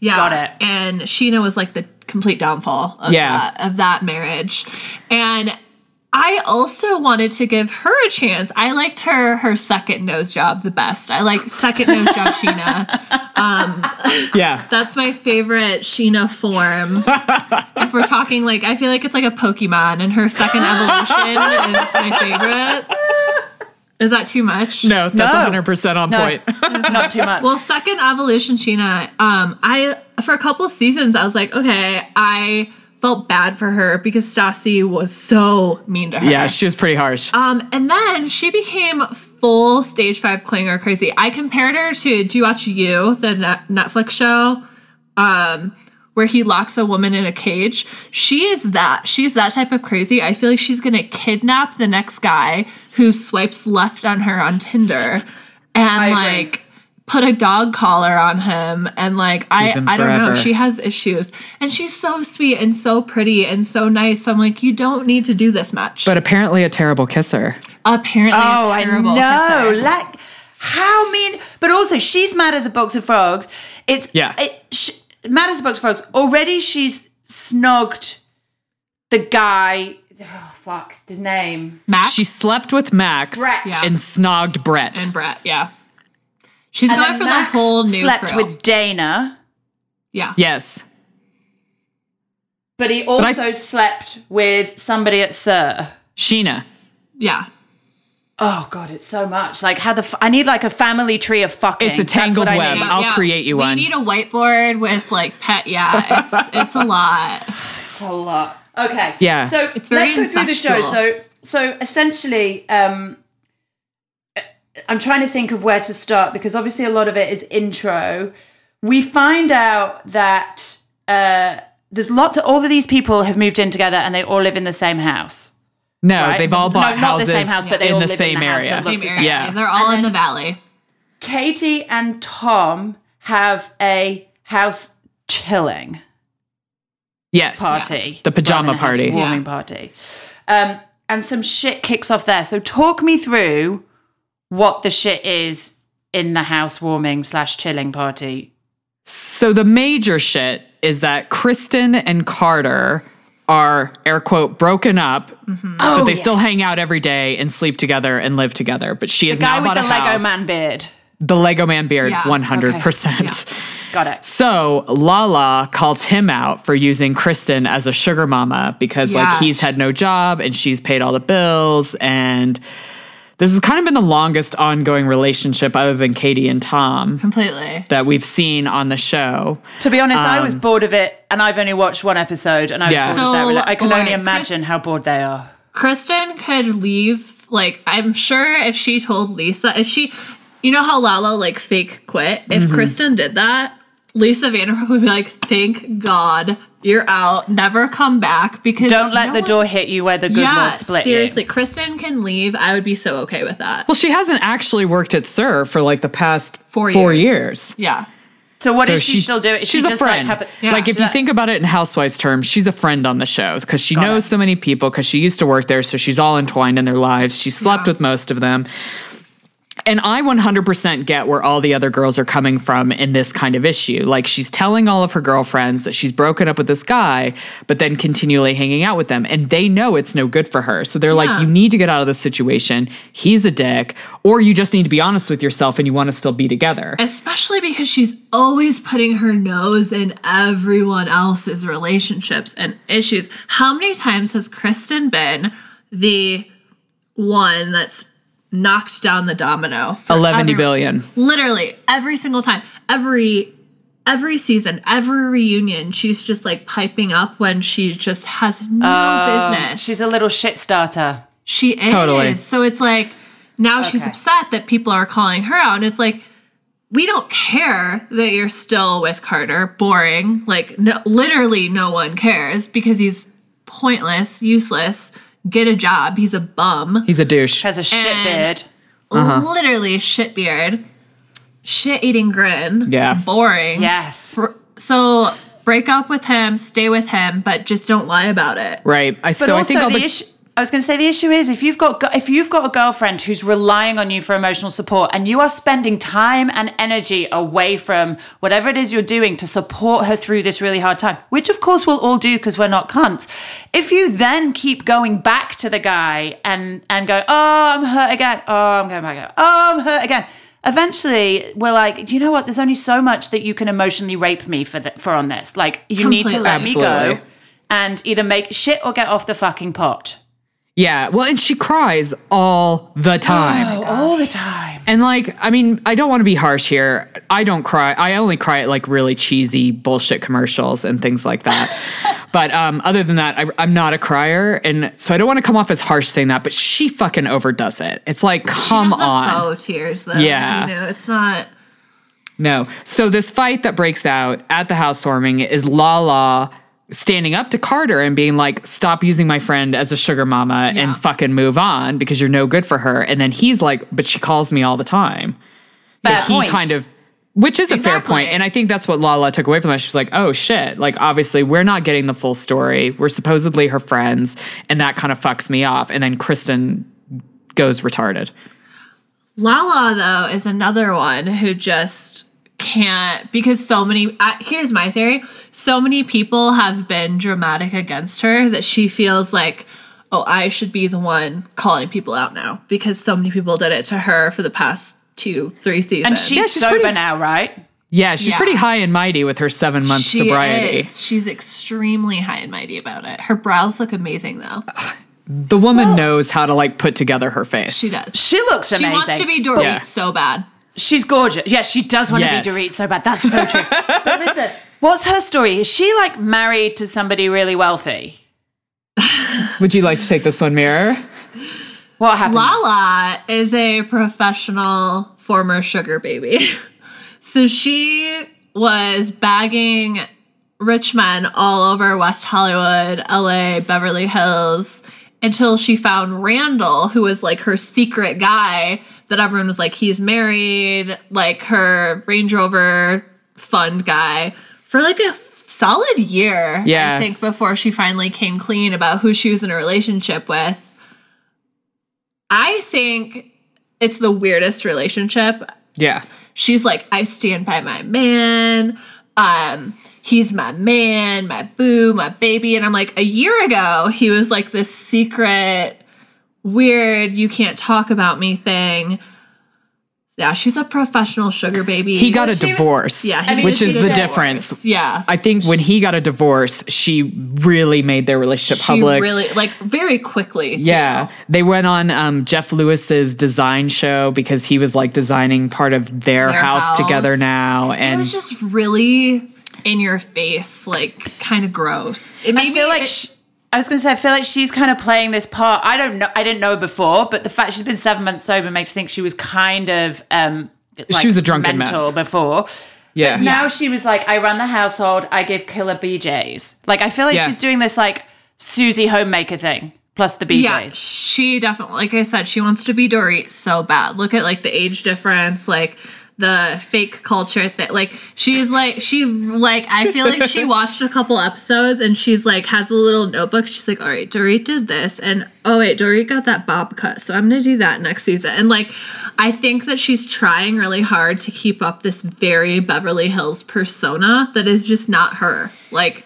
Yeah. Got it. And Scheana was like the complete downfall of Yeah. that of that marriage. And I also wanted to give her a chance. I liked her her second nose job the best. I like second nose job Scheana. Yeah. That's my favorite Scheana form. if we're talking like I feel like it's like a Pokemon and her second evolution is my favorite. Is that too much? No, that's No. 100% on No. point. Not too much. Well, second evolution, Scheana. Um, I for a couple seasons I was like, okay, I felt bad for her because Stassi was so mean to her. yeah, she was pretty harsh. Um, and then she became full stage five clinger crazy. I compared her to Do You Watch You, the net- Netflix show, um, where he locks a woman in a cage. She is that. She's that type of crazy. I feel like she's gonna kidnap the next guy who swipes left on her on Tinder and agree. like put a dog collar on him and like I him I don't know. She has issues. And she's so sweet and so pretty and so nice. So I'm like, you don't need to do this much. but apparently a terrible kisser. Apparently, oh, a I terrible know. kisser. Like, how mean? But also, she's mad as a box of frogs. It's Yeah. It, sh- mad as a box of frogs. Already, she's snogged the guy. Oh fuck, the name. Max She slept with Max Brett. Yeah. and snogged Brett. and Brett, yeah. She's And going then for Max the whole new slept crew. with Dayna, yeah. Yes. but he I- also slept with somebody at SUR. Scheana. Yeah. Oh god, it's so much. Like how the f- I need like a family tree of fucking. It's a That's tangled I web. need. I'll create you we one. need a whiteboard with like pet. Yeah, it's it's a lot. It's a lot. Okay. Yeah. So It's very let's go through the show. So so essentially, um, I'm trying to think of where to start because obviously a lot of it is intro. We find out that uh, there's lots of all of these people have moved in together and they all live in the same house. No, Right? they've all No, bought not the same house, but they in all the live in the area. that looks Same area. Yeah. They're all And in the valley. Katie and Tom have a house chilling. Yes. party. The pajama rather than a party. Warming Yeah. party. Um, and some shit kicks off there. So talk me through what the shit is in the housewarming slash chilling party. So the major shit is that Kristen and Carter are air quote broken up, Mm-hmm. but Oh, they still hang out every day and sleep together and live together. But she is The guy now with bought the a Lego house. man beard. The Lego man beard, one hundred percent. Got it. So Lala calls him out for using Kristen as a sugar mama because Yeah. like he's had no job and she's paid all the bills and this has kind of been the longest ongoing relationship other than Katie and Tom Completely. that we've seen on the show. To be honest, I was bored of it, and I've only watched one episode, and I was Yeah. bored of that. So, rela- I can like, only Chris- imagine how bored they are. Kristen could leave. Like, I'm sure if she told Lisa, if she, you know how Lala like fake quit? If Mm-hmm. Kristen did that, Lisa Vanderpump would be like, "Thank God you're out. Never come back." Because Don't let no the one- door hit you where the good Yeah, Lord split you. seriously, Kristen can leave. I would be so okay with that. Well, she hasn't actually worked at SUR for like the past Four four years. years. Yeah. So what So is she, still doing? Is She's she a just, like, friend. happen- Yeah. like if you That- think about it in housewives terms, she's a friend on the shows because she Got knows it. so many people because she used to work there, so she's all entwined in their lives. She slept Yeah. with most of them. And I 100% get where all the other girls are coming from in this kind of issue. Like she's telling all of her girlfriends that she's broken up with this guy, but then continually hanging out with them. And they know it's no good for her. So they're like, you need to get out of this situation. He's a dick. Or you just need to be honest with yourself and you want to still be together. Especially because she's always putting her nose in everyone else's relationships and issues. How many times has Kristen been the one that's knocked down the domino? for 11 every- billion. Literally every single time. Every every season, every reunion, she's just like piping up when she just has no business. Um, She's a little shit starter. She is. Totally. So it's like now she's upset that people are calling her out. And it's like, we don't care that you're still with Carter. Boring. Like, no, literally, no one cares because he's pointless, useless. Get a job. He's a bum. He's a douche. Has a shit And- beard. Uh-huh. Literally, shit beard, shit eating grin. Yeah. Boring. Yes. So break up with him, stay with him, but just don't lie about it. Right. I But so I think all the, the issue. I was going to say the issue is if you've got if you've got a girlfriend who's relying on you for emotional support and you are spending time and energy away from whatever it is you're doing to support her through this really hard time, which of course we'll all do because we're not cunts. If you then keep going back to the guy and and go, oh, I'm hurt again. Oh, I'm going back. Again. Oh, I'm hurt again. Eventually, we're like, do you know what? There's only so much that you can emotionally rape me for the, for on this. Like, you need to Completely. let me go and either make shit or get off the fucking pot. Yeah. Well, and she cries all the time. all the time. And like, I mean, I don't want to be harsh here. I don't cry. I only cry at like really cheesy bullshit commercials and things like that. but um, other than that, I, I'm not a crier, and so I don't want to come off as harsh saying that. But she fucking overdoes it. It's like, come She does the on. faux tears, though. Yeah. You know, it's not. No. So this fight that breaks out at the housewarming is Lala standing up to Carter and being like, "Stop using my friend as a sugar mama Yeah. and fucking move on because you're no good for her." And then he's like, "But she calls me all the time." So he point. kind of which is a fair point. And I think that's what Lala took away from that. She's like, oh shit. Like, obviously, we're not getting the full story. We're supposedly her friends. And that kind of fucks me off. And then Kristen goes retarded. Lala though is another one who just can't because so many uh, here's my theory so many people have been dramatic against her that she feels like oh I should be the one calling people out now because so many people did it to her for the past two, three seasons. And she's, she's sober pretty- now, right? Yeah, she's Yeah. pretty high and mighty with her seven month she sobriety. is. She's extremely high and mighty about it. Her brows look amazing though. The woman knows how to like put together her face. She does. She looks She wants to be Dorit Yeah. so bad. She's gorgeous. Yeah, she does want Yes. to be Dorit so bad. That's so true. but listen, what's her story? Is she like married to somebody really wealthy? Would you like to take this one, Mira? What happened? Lala is a professional former sugar baby. so she was bagging rich men all over West Hollywood, LA, Beverly Hills until she found Randall, who was like her secret guy that everyone was like, he's married, like her Range Rover fund guy for like a solid year. Yeah. I think before she finally came clean about who she was in a relationship with. I think it's the weirdest relationship. Yeah. She's like, I stand by my man. Um, he's my man, my boo, my baby. And I'm like, a year ago, he was like this secret, weird, you can't talk about me thing. Yeah, she's a professional sugar baby. He got a she was- divorce. yeah, he I mean, which is the did difference. yeah. I think when he got a divorce, she really made their relationship She public. really like very quickly. too. yeah, they went on um, Jeff Lewis's design show because he was like designing part of their, Their house, together now, and it was just really in your face, like kind of gross. It made I feel me like she, I was going to say I feel like she's kind of playing this part. I don't know. I didn't know her before, but the fact she's been seven months sober makes me think she was kind of um. Like She was a drunken mental mess. before. yeah, Now she was like, I run the household. I give killer BJ's. Like I feel like Yeah. she's doing this like Susie homemaker thing plus the BJ's. Yeah, she definitely, like I said, she wants to be Dorit so bad. Look at like the age difference, like the fake culture thing. Like she's like she like I feel like she watched a couple episodes and she's like has a little notebook. She's like, all right, Dorit did this, and oh wait, Dorit got that bob cut, so I'm gonna do that next season. And like, I think that she's trying really hard to keep up this very Beverly Hills persona that is just not her. Like.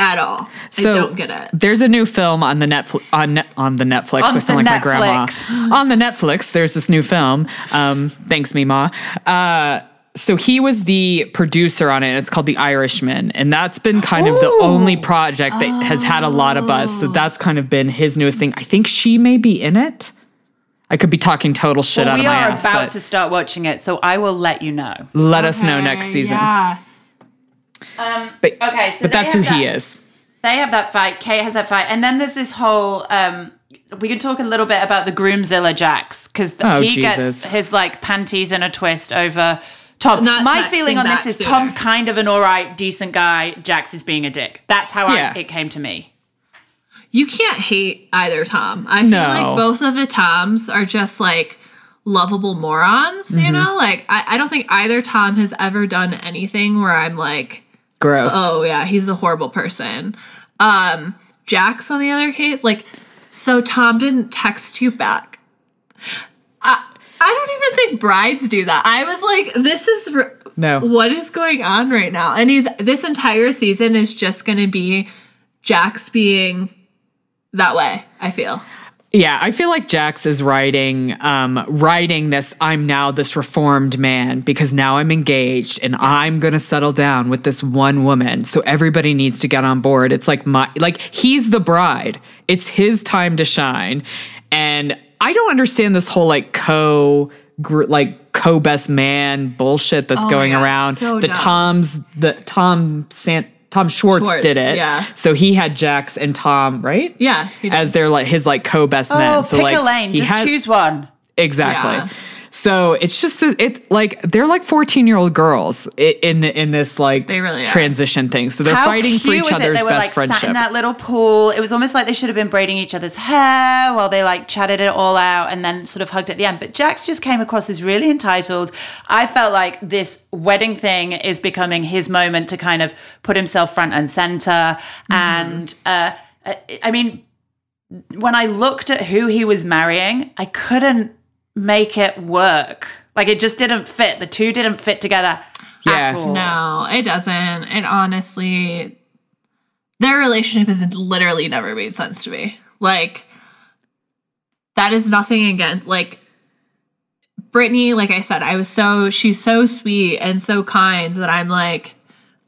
At all, So I don't get it. There's a new film on the Netflix on net, on the Netflix. On I sound the like my grandma. Netflix. on the Netflix, there's this new film. Um, thanks, Mima. Uh, so he was the producer on it. It's called The Irishman, and that's been kind of the only project that has had a lot of buzz. So that's kind of been his newest thing. I think she may be in it. I could be talking total shit Well, out we of my ass. We are about but to start watching it, so I will let you know. let us know next season. Yeah. But, Okay, so but that's who have he is. They have that fight. Kate has that fight, and then there's this whole. um we can talk a little bit about the Groomzilla Jax because Oh, he Jesus. gets his like panties in a twist over Tom. Not My texting feeling on this is sooner. Tom's kind of an all right, decent guy. Jax is being a dick. That's how Yeah. I, it came to me. You can't hate either Tom. I feel like both of the Toms are just like lovable morons, Mm-hmm. you know? Like I, I don't think either Tom has ever done anything where I'm like, Gross. oh yeah, he's a horrible person. Um, Jax on the other case, like, so Tom didn't text you back. I I don't even think brides do that. I was like, this is r- No. what is going on right now? And he's this entire season is just going to be Jax being that way. I feel. Yeah, I feel like Jax is writing um writing this I'm now this reformed man because now I'm engaged and I'm going to settle down with this one woman. So everybody needs to get on board. It's like my like he's the bride. It's his time to shine. And I don't understand this whole like co gr- like co best man bullshit that's Oh going God, around. so the dumb. Tom's the Tom Sant Tom Schwartz, Schwartz, did it. yeah. So he had Jax and Tom, right? Yeah. as does. their like his like co best oh, men. Oh, So pick like a lane. he Just had- choose one. exactly. Yeah. So it's just the, it like they're like fourteen year old girls in in this like They really are. transition thing. So they're How fighting for each other's They were best like sat friendship. in that little pool. It was almost like they should have been braiding each other's hair while they like chatted it all out and then sort of hugged at the end. But Jax just came across as really entitled. I felt like this wedding thing is becoming his moment to kind of put himself front and center. Mm-hmm. And uh, I mean, when I looked at who he was marrying, I couldn't make it work. Like it just didn't fit. The two didn't fit together Yeah. at all. No, it doesn't. And honestly, their relationship has literally never made sense to me. Like, that is nothing against, like, Brittany, like I said, I was so she's so sweet and so kind that I'm like,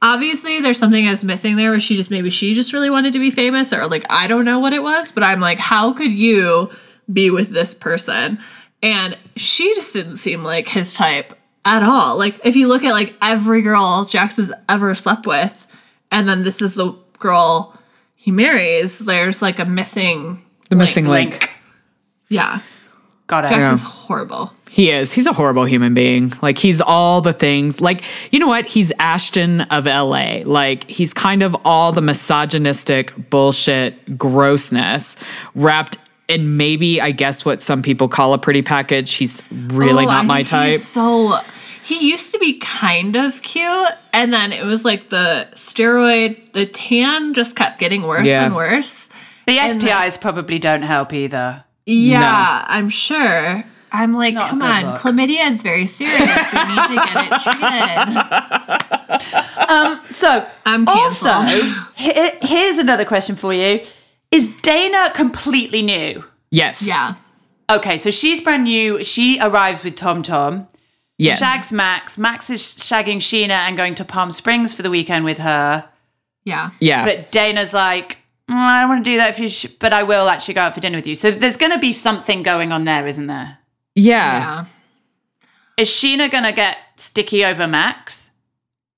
obviously there's something I was missing there where she just maybe she just really wanted to be famous or like I don't know what it was, but I'm like, how could you be with this person? And she just didn't seem like his type at all. Like if you look at like every girl Jax has ever slept with, and then this is the girl he marries, there's like a missing The missing link. Link. yeah. Got it. Jax is horrible. He is. He's a horrible human being. Like he's all the things. Like you know what? He's Ashton of LA. Like he's kind of all the misogynistic bullshit grossness wrapped in maybe I guess what some people call a pretty package. He's really Oh, not I my type. So he used to be kind of cute, and then it was like the steroid, the tan just kept getting worse Yeah. and worse. The And STIs probably don't help either. Yeah, I'm sure. I'm like, Not come on, luck. chlamydia is very serious. We need to get it treated. Um, so, I'm also, canceled. he- here's another question for you. Is Dayna completely new? yes. Yeah. Okay, so she's brand new. She arrives with Tom Tom. Yes. Shags Max. Max is shagging Scheana and going to Palm Springs for the weekend with her. Yeah. yeah. But Dayna's like, "Mm, I don't want to do that if you, sh- but I will actually go out for dinner with you. So there's going to be something going on there, isn't there? yeah. Yeah. Is Scheana going to get sticky over Max?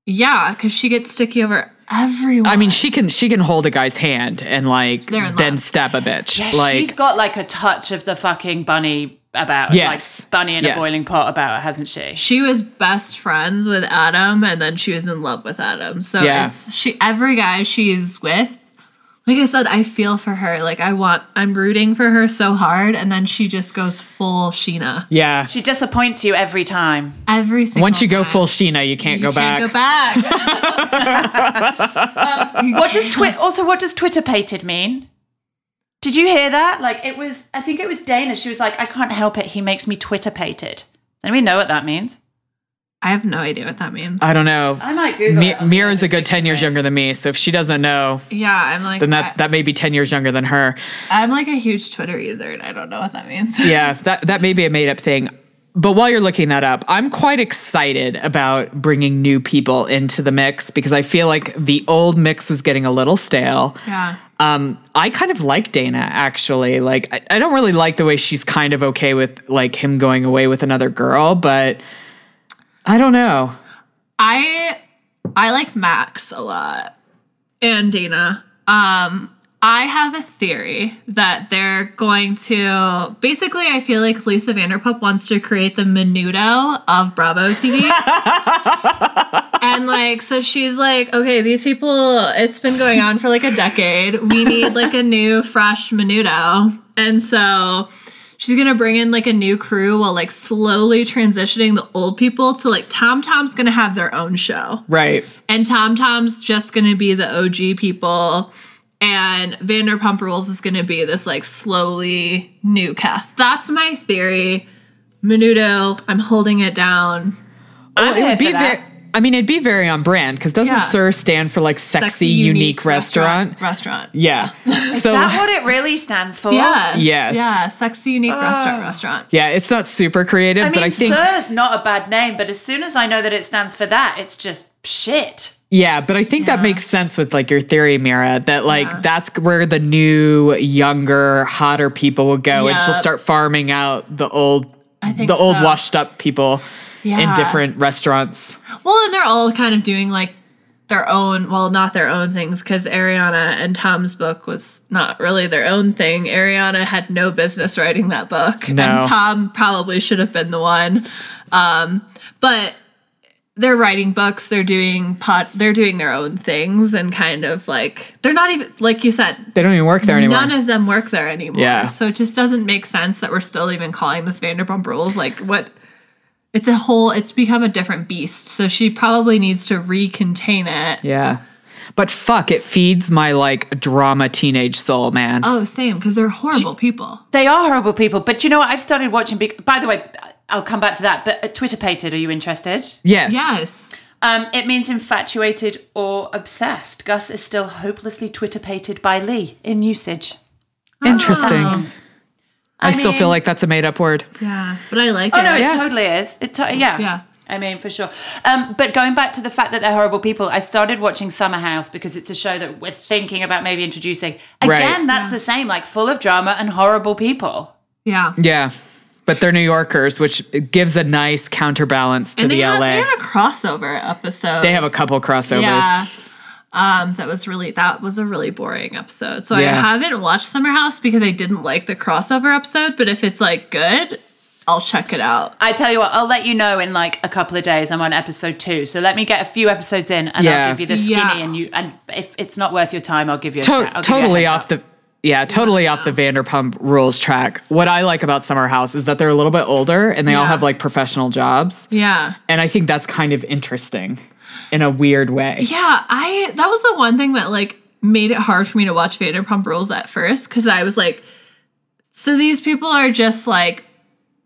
Yeah, because she gets sticky over everyone. I mean, she can she can hold a guy's hand and like then love. stab a bitch. Yeah, like she's got like a touch of the fucking bunny about, Yes. like bunny in Yes. a boiling pot about, her, hasn't she? she was best friends with Adam, and then she was in love with Adam. So Yeah. it's, she every guy she's with, like I said, I feel for her. Like I want, I'm rooting for her so hard, and then she just goes full Scheana yeah. She disappoints you every time. every single. Time. Once you go full Scheana, you can't You go back. can't go back. Um, what does Twitter also what does Twitter pated mean? Did you hear that? Like it was I think it was Dayna. She was like, I can't help it, he makes me Twitter pated. Anybody know what that means? I have no idea what that means. I don't know. I might Google Mi- it. Mira's a good 10 years younger than me, so if she doesn't know, Yeah, I'm like then that, that may be 10 years younger than her. I, am like a huge Twitter user, and I don't know what that means. Yeah, that, that may be a made up thing. But while you're looking that up, I'm quite excited about bringing new people into the mix because I feel like the old mix was getting a little stale. yeah. Um, I kind of like Dayna actually. Like, I, I don't really like the way she's kind of okay with like him going away with another girl, but I don't know. I I like Max a lot and Dayna. Um I have a theory that they're going to basically I feel like Lisa Vanderpump wants to create the Menudo of Bravo TV. and like so she's like, okay, these people it's been going on for like a decade. We need like a new fresh Menudo. And so she's gonna bring in like a new crew while like slowly transitioning the old people to like Tom Tom's gonna have their own show. Right. And Tom Tom's just gonna be the OG people. And Vanderpump Rules is gonna be this like slowly new cast. That's my theory. Menudo, I'm holding it down. I'm it would be for that. very. I mean, it'd be very on brand because doesn't Yeah. SUR stand for like sexy, unique, restaurant? Restaurant. Yeah. so Is that what it really stands for? Yeah. Yes. Yeah. Sexy, unique restaurant. Restaurant. yeah, it's not super creative, I mean, but I think SUR's not a bad name, but as soon as I know that it stands for that, it's just shit. yeah, but I think that makes sense with like your theory, Mira, that like Yeah. that's where the new, younger, hotter people will go, and she'll start farming out the old, I think the old washed up people in different restaurants. Well, and they're all kind of doing like their own, well, not their own things, because Ariana and Tom's book was not really their own thing. Ariana had no business writing that book, No. and Tom probably should have been the one. Um, but they're writing books, they're doing pot, they're doing their own things, and kind of like they're not even like you said. They don't even work there anymore. None of them work there anymore. Yeah. So it just doesn't make sense that we're still even calling this Vanderpump Rules. Like what? It's a whole. It's become a different beast. So she probably needs to recontain it. yeah. But fuck, it feeds my like drama teenage soul, man. Oh, same. Because they're horrible people. They are horrible people, but you know what? I've started watching. Big, by the way, I'll come back to that. But uh, Twitter pated. Are you interested? yes. Yes. Um, it means infatuated or obsessed. Gus is still hopelessly Twitter pated by Lee in usage. Interesting. Oh. I, still mean- feel like that's a made up word. Yeah, but I like it. Oh it. no, it Yeah. totally is. It to- yeah. Yeah. I mean, for sure. Um, but going back to the fact that they're horrible people, I started watching Summer House because it's a show that we're thinking about maybe introducing. Again, Right. that's the same, like full of drama and horrible people. yeah. Yeah. But they're New Yorkers, which gives a nice counterbalance to And the they had, LA. they have a crossover episode. they have a couple crossovers. Yeah. Um, that was really that was a really boring episode. So I haven't watched Summer House because I didn't like the crossover episode. But if it's like good, I'll check it out. I tell you what, I'll let you know in like a couple of days. I'm on episode two, so let me get a few episodes in, and Yeah. I'll give you the skinny. Yeah. And you, and if it's not worth your time, I'll give you a To- I'll give you a totally off up. the yeah, totally off the Vanderpump Rules track. What I like about Summer House is that they're a little bit older and they all have like professional jobs, Yeah. and I think that's kind of interesting in a weird way. Yeah, I that was the one thing that like made it hard for me to watch Vanderpump Rules at first because I was like, so these people are just like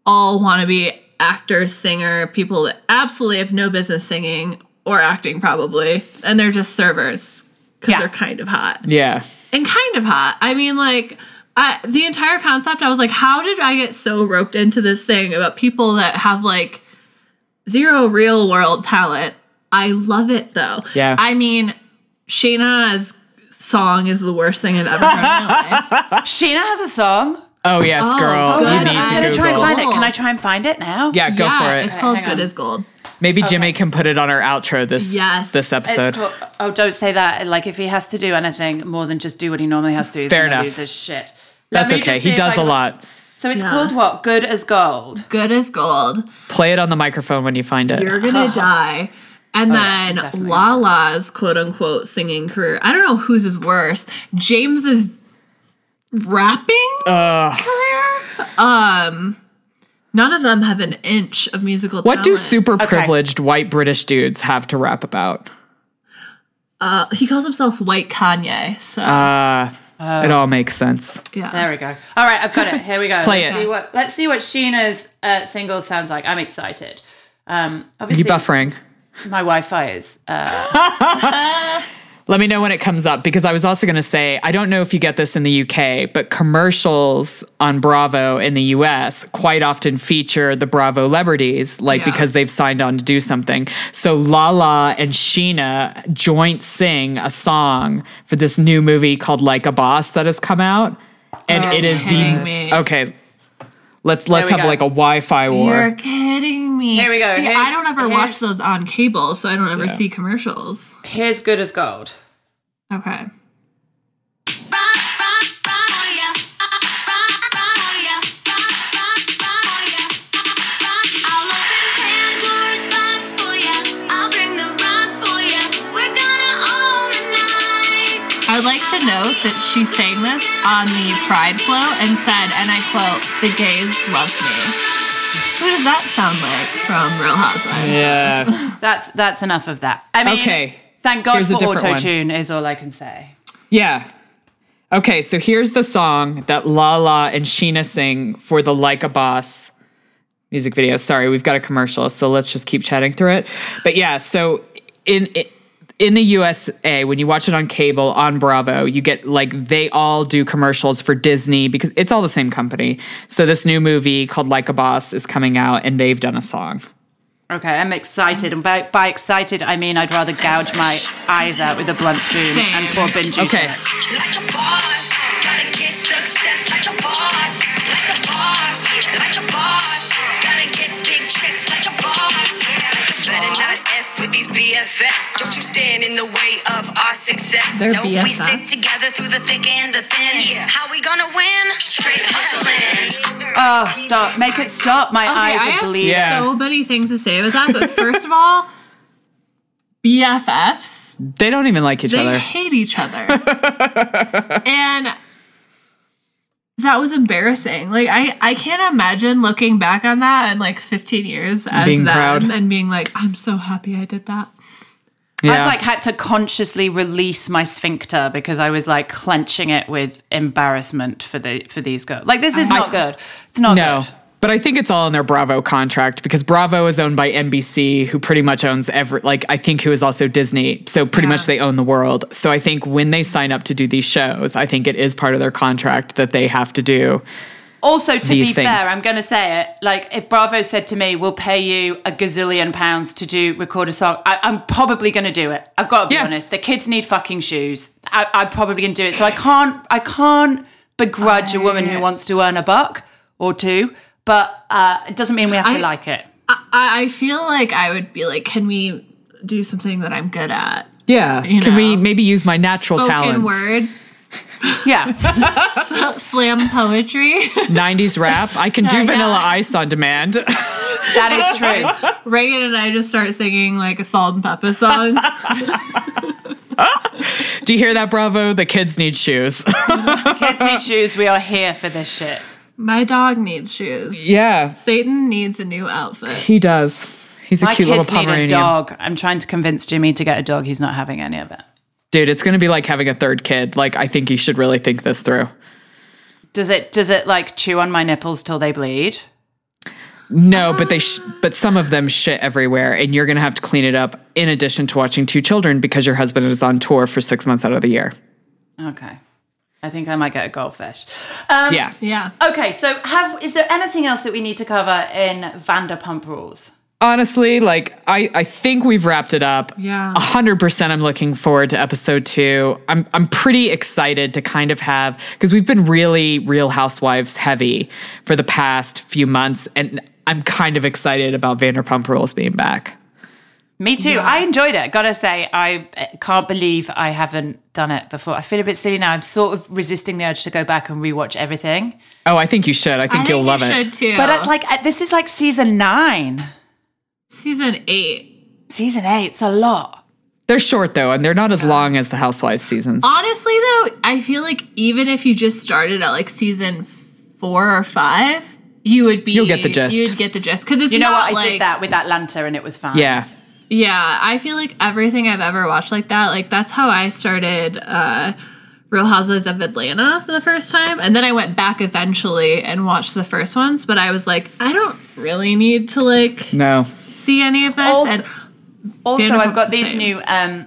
all want to be actor, singer, people that absolutely have no business singing or acting probably, and they're just servers because Yeah. they're kind of hot Yeah. and kind of hot. I mean, like. I, the entire concept, I was like, how did I get so roped into this thing about people that have like zero real world talent? I love it though. Yeah. I mean, Scheana's song is the worst thing I've ever heard in my life. Scheana has a song. Oh yes, Oh, girl. good. You need I'm to gonna try and find it. Can I try and find it now? Yeah, go yeah, for it. It's called Good on. as Gold. Maybe Jimmy can put it on our outro this Yes. this It's episode. called- oh, don't say that. Like, if he has to do anything more than just do what he normally has to, he's Fair gonna enough. lose his shit. Let That's okay. He does I a can- lot. So it's Yeah. called what? Good as gold. Good as Gold. Play it on the microphone when you find it. You're gonna die. And yeah, then definitely. Lala's quote unquote singing career. I don't know whose is worse. James's rapping Ugh. career. Um, none of them have an inch of musical What do super privileged white British dudes have to rap about? Uh, he calls himself White Kanye. So Uh, it all makes sense. yeah. There we go. All right, I've got it. Here we go. Play let's it. See what, let's see what Scheana's uh, single sounds like. I'm excited. Um, You obviously, buffering. My Wi-Fi is. Uh, Let me know when it comes up because I was also going to say I don't know if you get this in the UK, but commercials on Bravo in the US quite often feature the Bravo celebrities, like Yeah. because they've signed on to do something. So Lala and Scheana joint sing a song for this new movie called Like a Boss that has come out, and it is the me. okay. Let's let's have go. like a Wi-Fi war. You're kidding me. Here we go. See, Here's- I don't ever here's- watch those on cable, so I don't ever Yeah. see commercials. here's good as gold. Okay. I note that she sang this on the Pride Flow and said, and I quote, the gays love me. Who does that sound like from Real Housewives? Yeah. That's that's enough of that. I mean, Okay. Thank God Here's for different auto tune is all I can say. Yeah. Okay, so here's the song that Lala and Scheana sing for the Like a Boss music video. Sorry, we've got a commercial, so let's just keep chatting through it. But yeah, so in in the USA, when you watch it on cable on Bravo, you get like they all do commercials for Disney because it's all the same company. So this new movie called Like a Boss is coming out, and they've done a song. Okay, I'm excited. And by, by excited, I mean I'd rather gouge my eyes out with a blunt spoon Same. and pour bin juice Okay. in it. Like with these BFFs. Don't you stand in the way of our success. They're no, we BFFs? stick together through the thick and the thin. Yeah. How we gonna win? Straight hustling. Oh, stop. Make it stop. My Okay, eyes I are have bleeding. Yeah. so many things to say about that, but first of all, BFFs, They don't even like each they other. They hate each other. and that was embarrassing. Like I, I can't imagine looking back on that in like 15 years as Being them proud. and being like, I'm so happy I did that. Yeah. I've like had to consciously release my sphincter because I was like clenching it with embarrassment for the for these girls. Like this is not good. It's not No. good. But I think it's all in their Bravo contract because Bravo is owned by NBC, who pretty much owns every, like, I think who is also Disney. So pretty much they own the world. So I think when they sign up to do these shows, I think it is part of their contract that they have to do. Also, to these be things. fair, I'm going to say it. Like, if Bravo said to me, "We'll pay you a gazillion pounds to do record a song," I, I'm probably going to do it. I've got to be Yeah. honest. The kids need fucking shoes. I, I'm probably going to do it. So I can't. I can't begrudge a woman who wants to earn a buck or two, but uh, it doesn't mean we have to I- like it. I, I feel like I would be like, can we do something that I'm good at? Yeah. You Can we maybe use my natural Spoken talents? word, Yeah. s- slam poetry. 90s rap. I can do Yeah, Vanilla yeah. Ice on demand. that is true. Reagan and I just start singing like a salt and pepper song. do you hear that, Bravo? The kids need shoes. Kids need shoes. We are here for this shit. My dog needs shoes. yeah, Satan needs a new outfit. he does. He's a My cute little kids need Pomeranian. a dog. I'm trying to convince Jimmy to get a dog. He's not having any of it. Dude, it's going to be like having a third kid. Like, I think you should really think this through. Does it? Does it like chew on my nipples till they bleed? No, but they sh- but some of them shit everywhere and you're going to have to clean it up in addition to watching two children because your husband is on tour for 6 months out of the year. Okay. I think I might get a goldfish. Um, Yeah. Yeah. Okay, so have is there anything else that we need to cover in Vanderpump Rules? Honestly, like I, I think we've wrapped it up. Yeah. A hundred percent I'm looking forward to episode two. I'm I'm pretty excited to kind of have because we've been really Real Housewives heavy for the past few months, and I'm kind of excited about Vanderpump Rules being back. Me too. I enjoyed it. Gotta say, I uh, can't believe I haven't done it before. I feel a bit silly now. I'm sort of resisting the urge to go back and rewatch everything. Oh, I think you should. I think I you'll think love you it. should too. But at, like, uh, this is like season nine. season eight. Season eight. It's a lot. They're short though, and they're not as long as the Housewives seasons. Honestly, though, I feel like even if you just started at like season four or five, you would be. You'll get the gist. You'd get the gist because it's You know not what? I like did that with Atlanta, and it was fine. yeah. Yeah, I feel like everything I've ever watched like that, like that's how I started uh Real Housewives of Atlanta for the first time. And then I went back eventually and watched the first ones, but I was like, I don't really need to like No. see any of this. Also- and Also, I've got the these same. new um,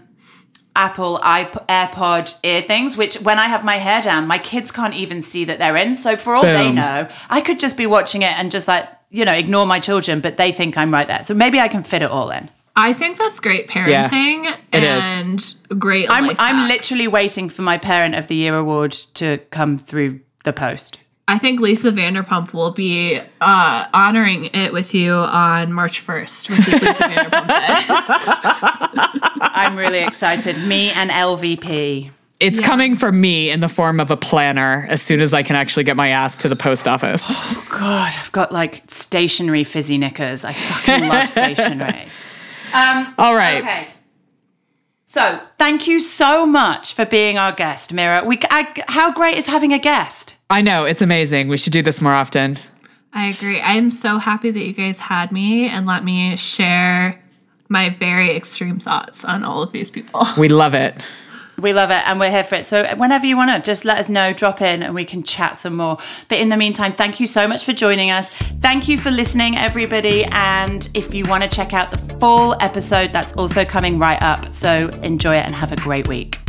Apple iP- AirPod ear things, which when I have my hair down, my kids can't even see that they're in. So for all they know, I could just be watching it and just like you know ignore my children, but they think I'm right there. So maybe I can fit it all in. I think that's great parenting it is. and great I'm life I'm hack. literally waiting for my Parent of the Year award to come through the post. I think Lisa Vanderpump will be uh, honoring it with you on March 1st, which is Lisa Vanderpump Day. I'm really excited. Me and LVP. It's Yeah. coming from me in the form of a planner as soon as I can actually get my ass to the post office. Oh, God, I've got like stationery fizzy knickers. I fucking love stationery. Um, All right. Okay. So, thank you so much for being our guest, Mira. We, I, how great is having a guest? I know, it's amazing. We should do this more often. I agree. I'm so happy that you guys had me and let me share my very extreme thoughts on all of these people. We love it. We love it and we're here for it. So, whenever you want to, just let us know, drop in, and we can chat some more. But in the meantime, thank you so much for joining us. Thank you for listening, everybody. And if you want to check out the full episode, that's also coming right up. So, enjoy it and have a great week.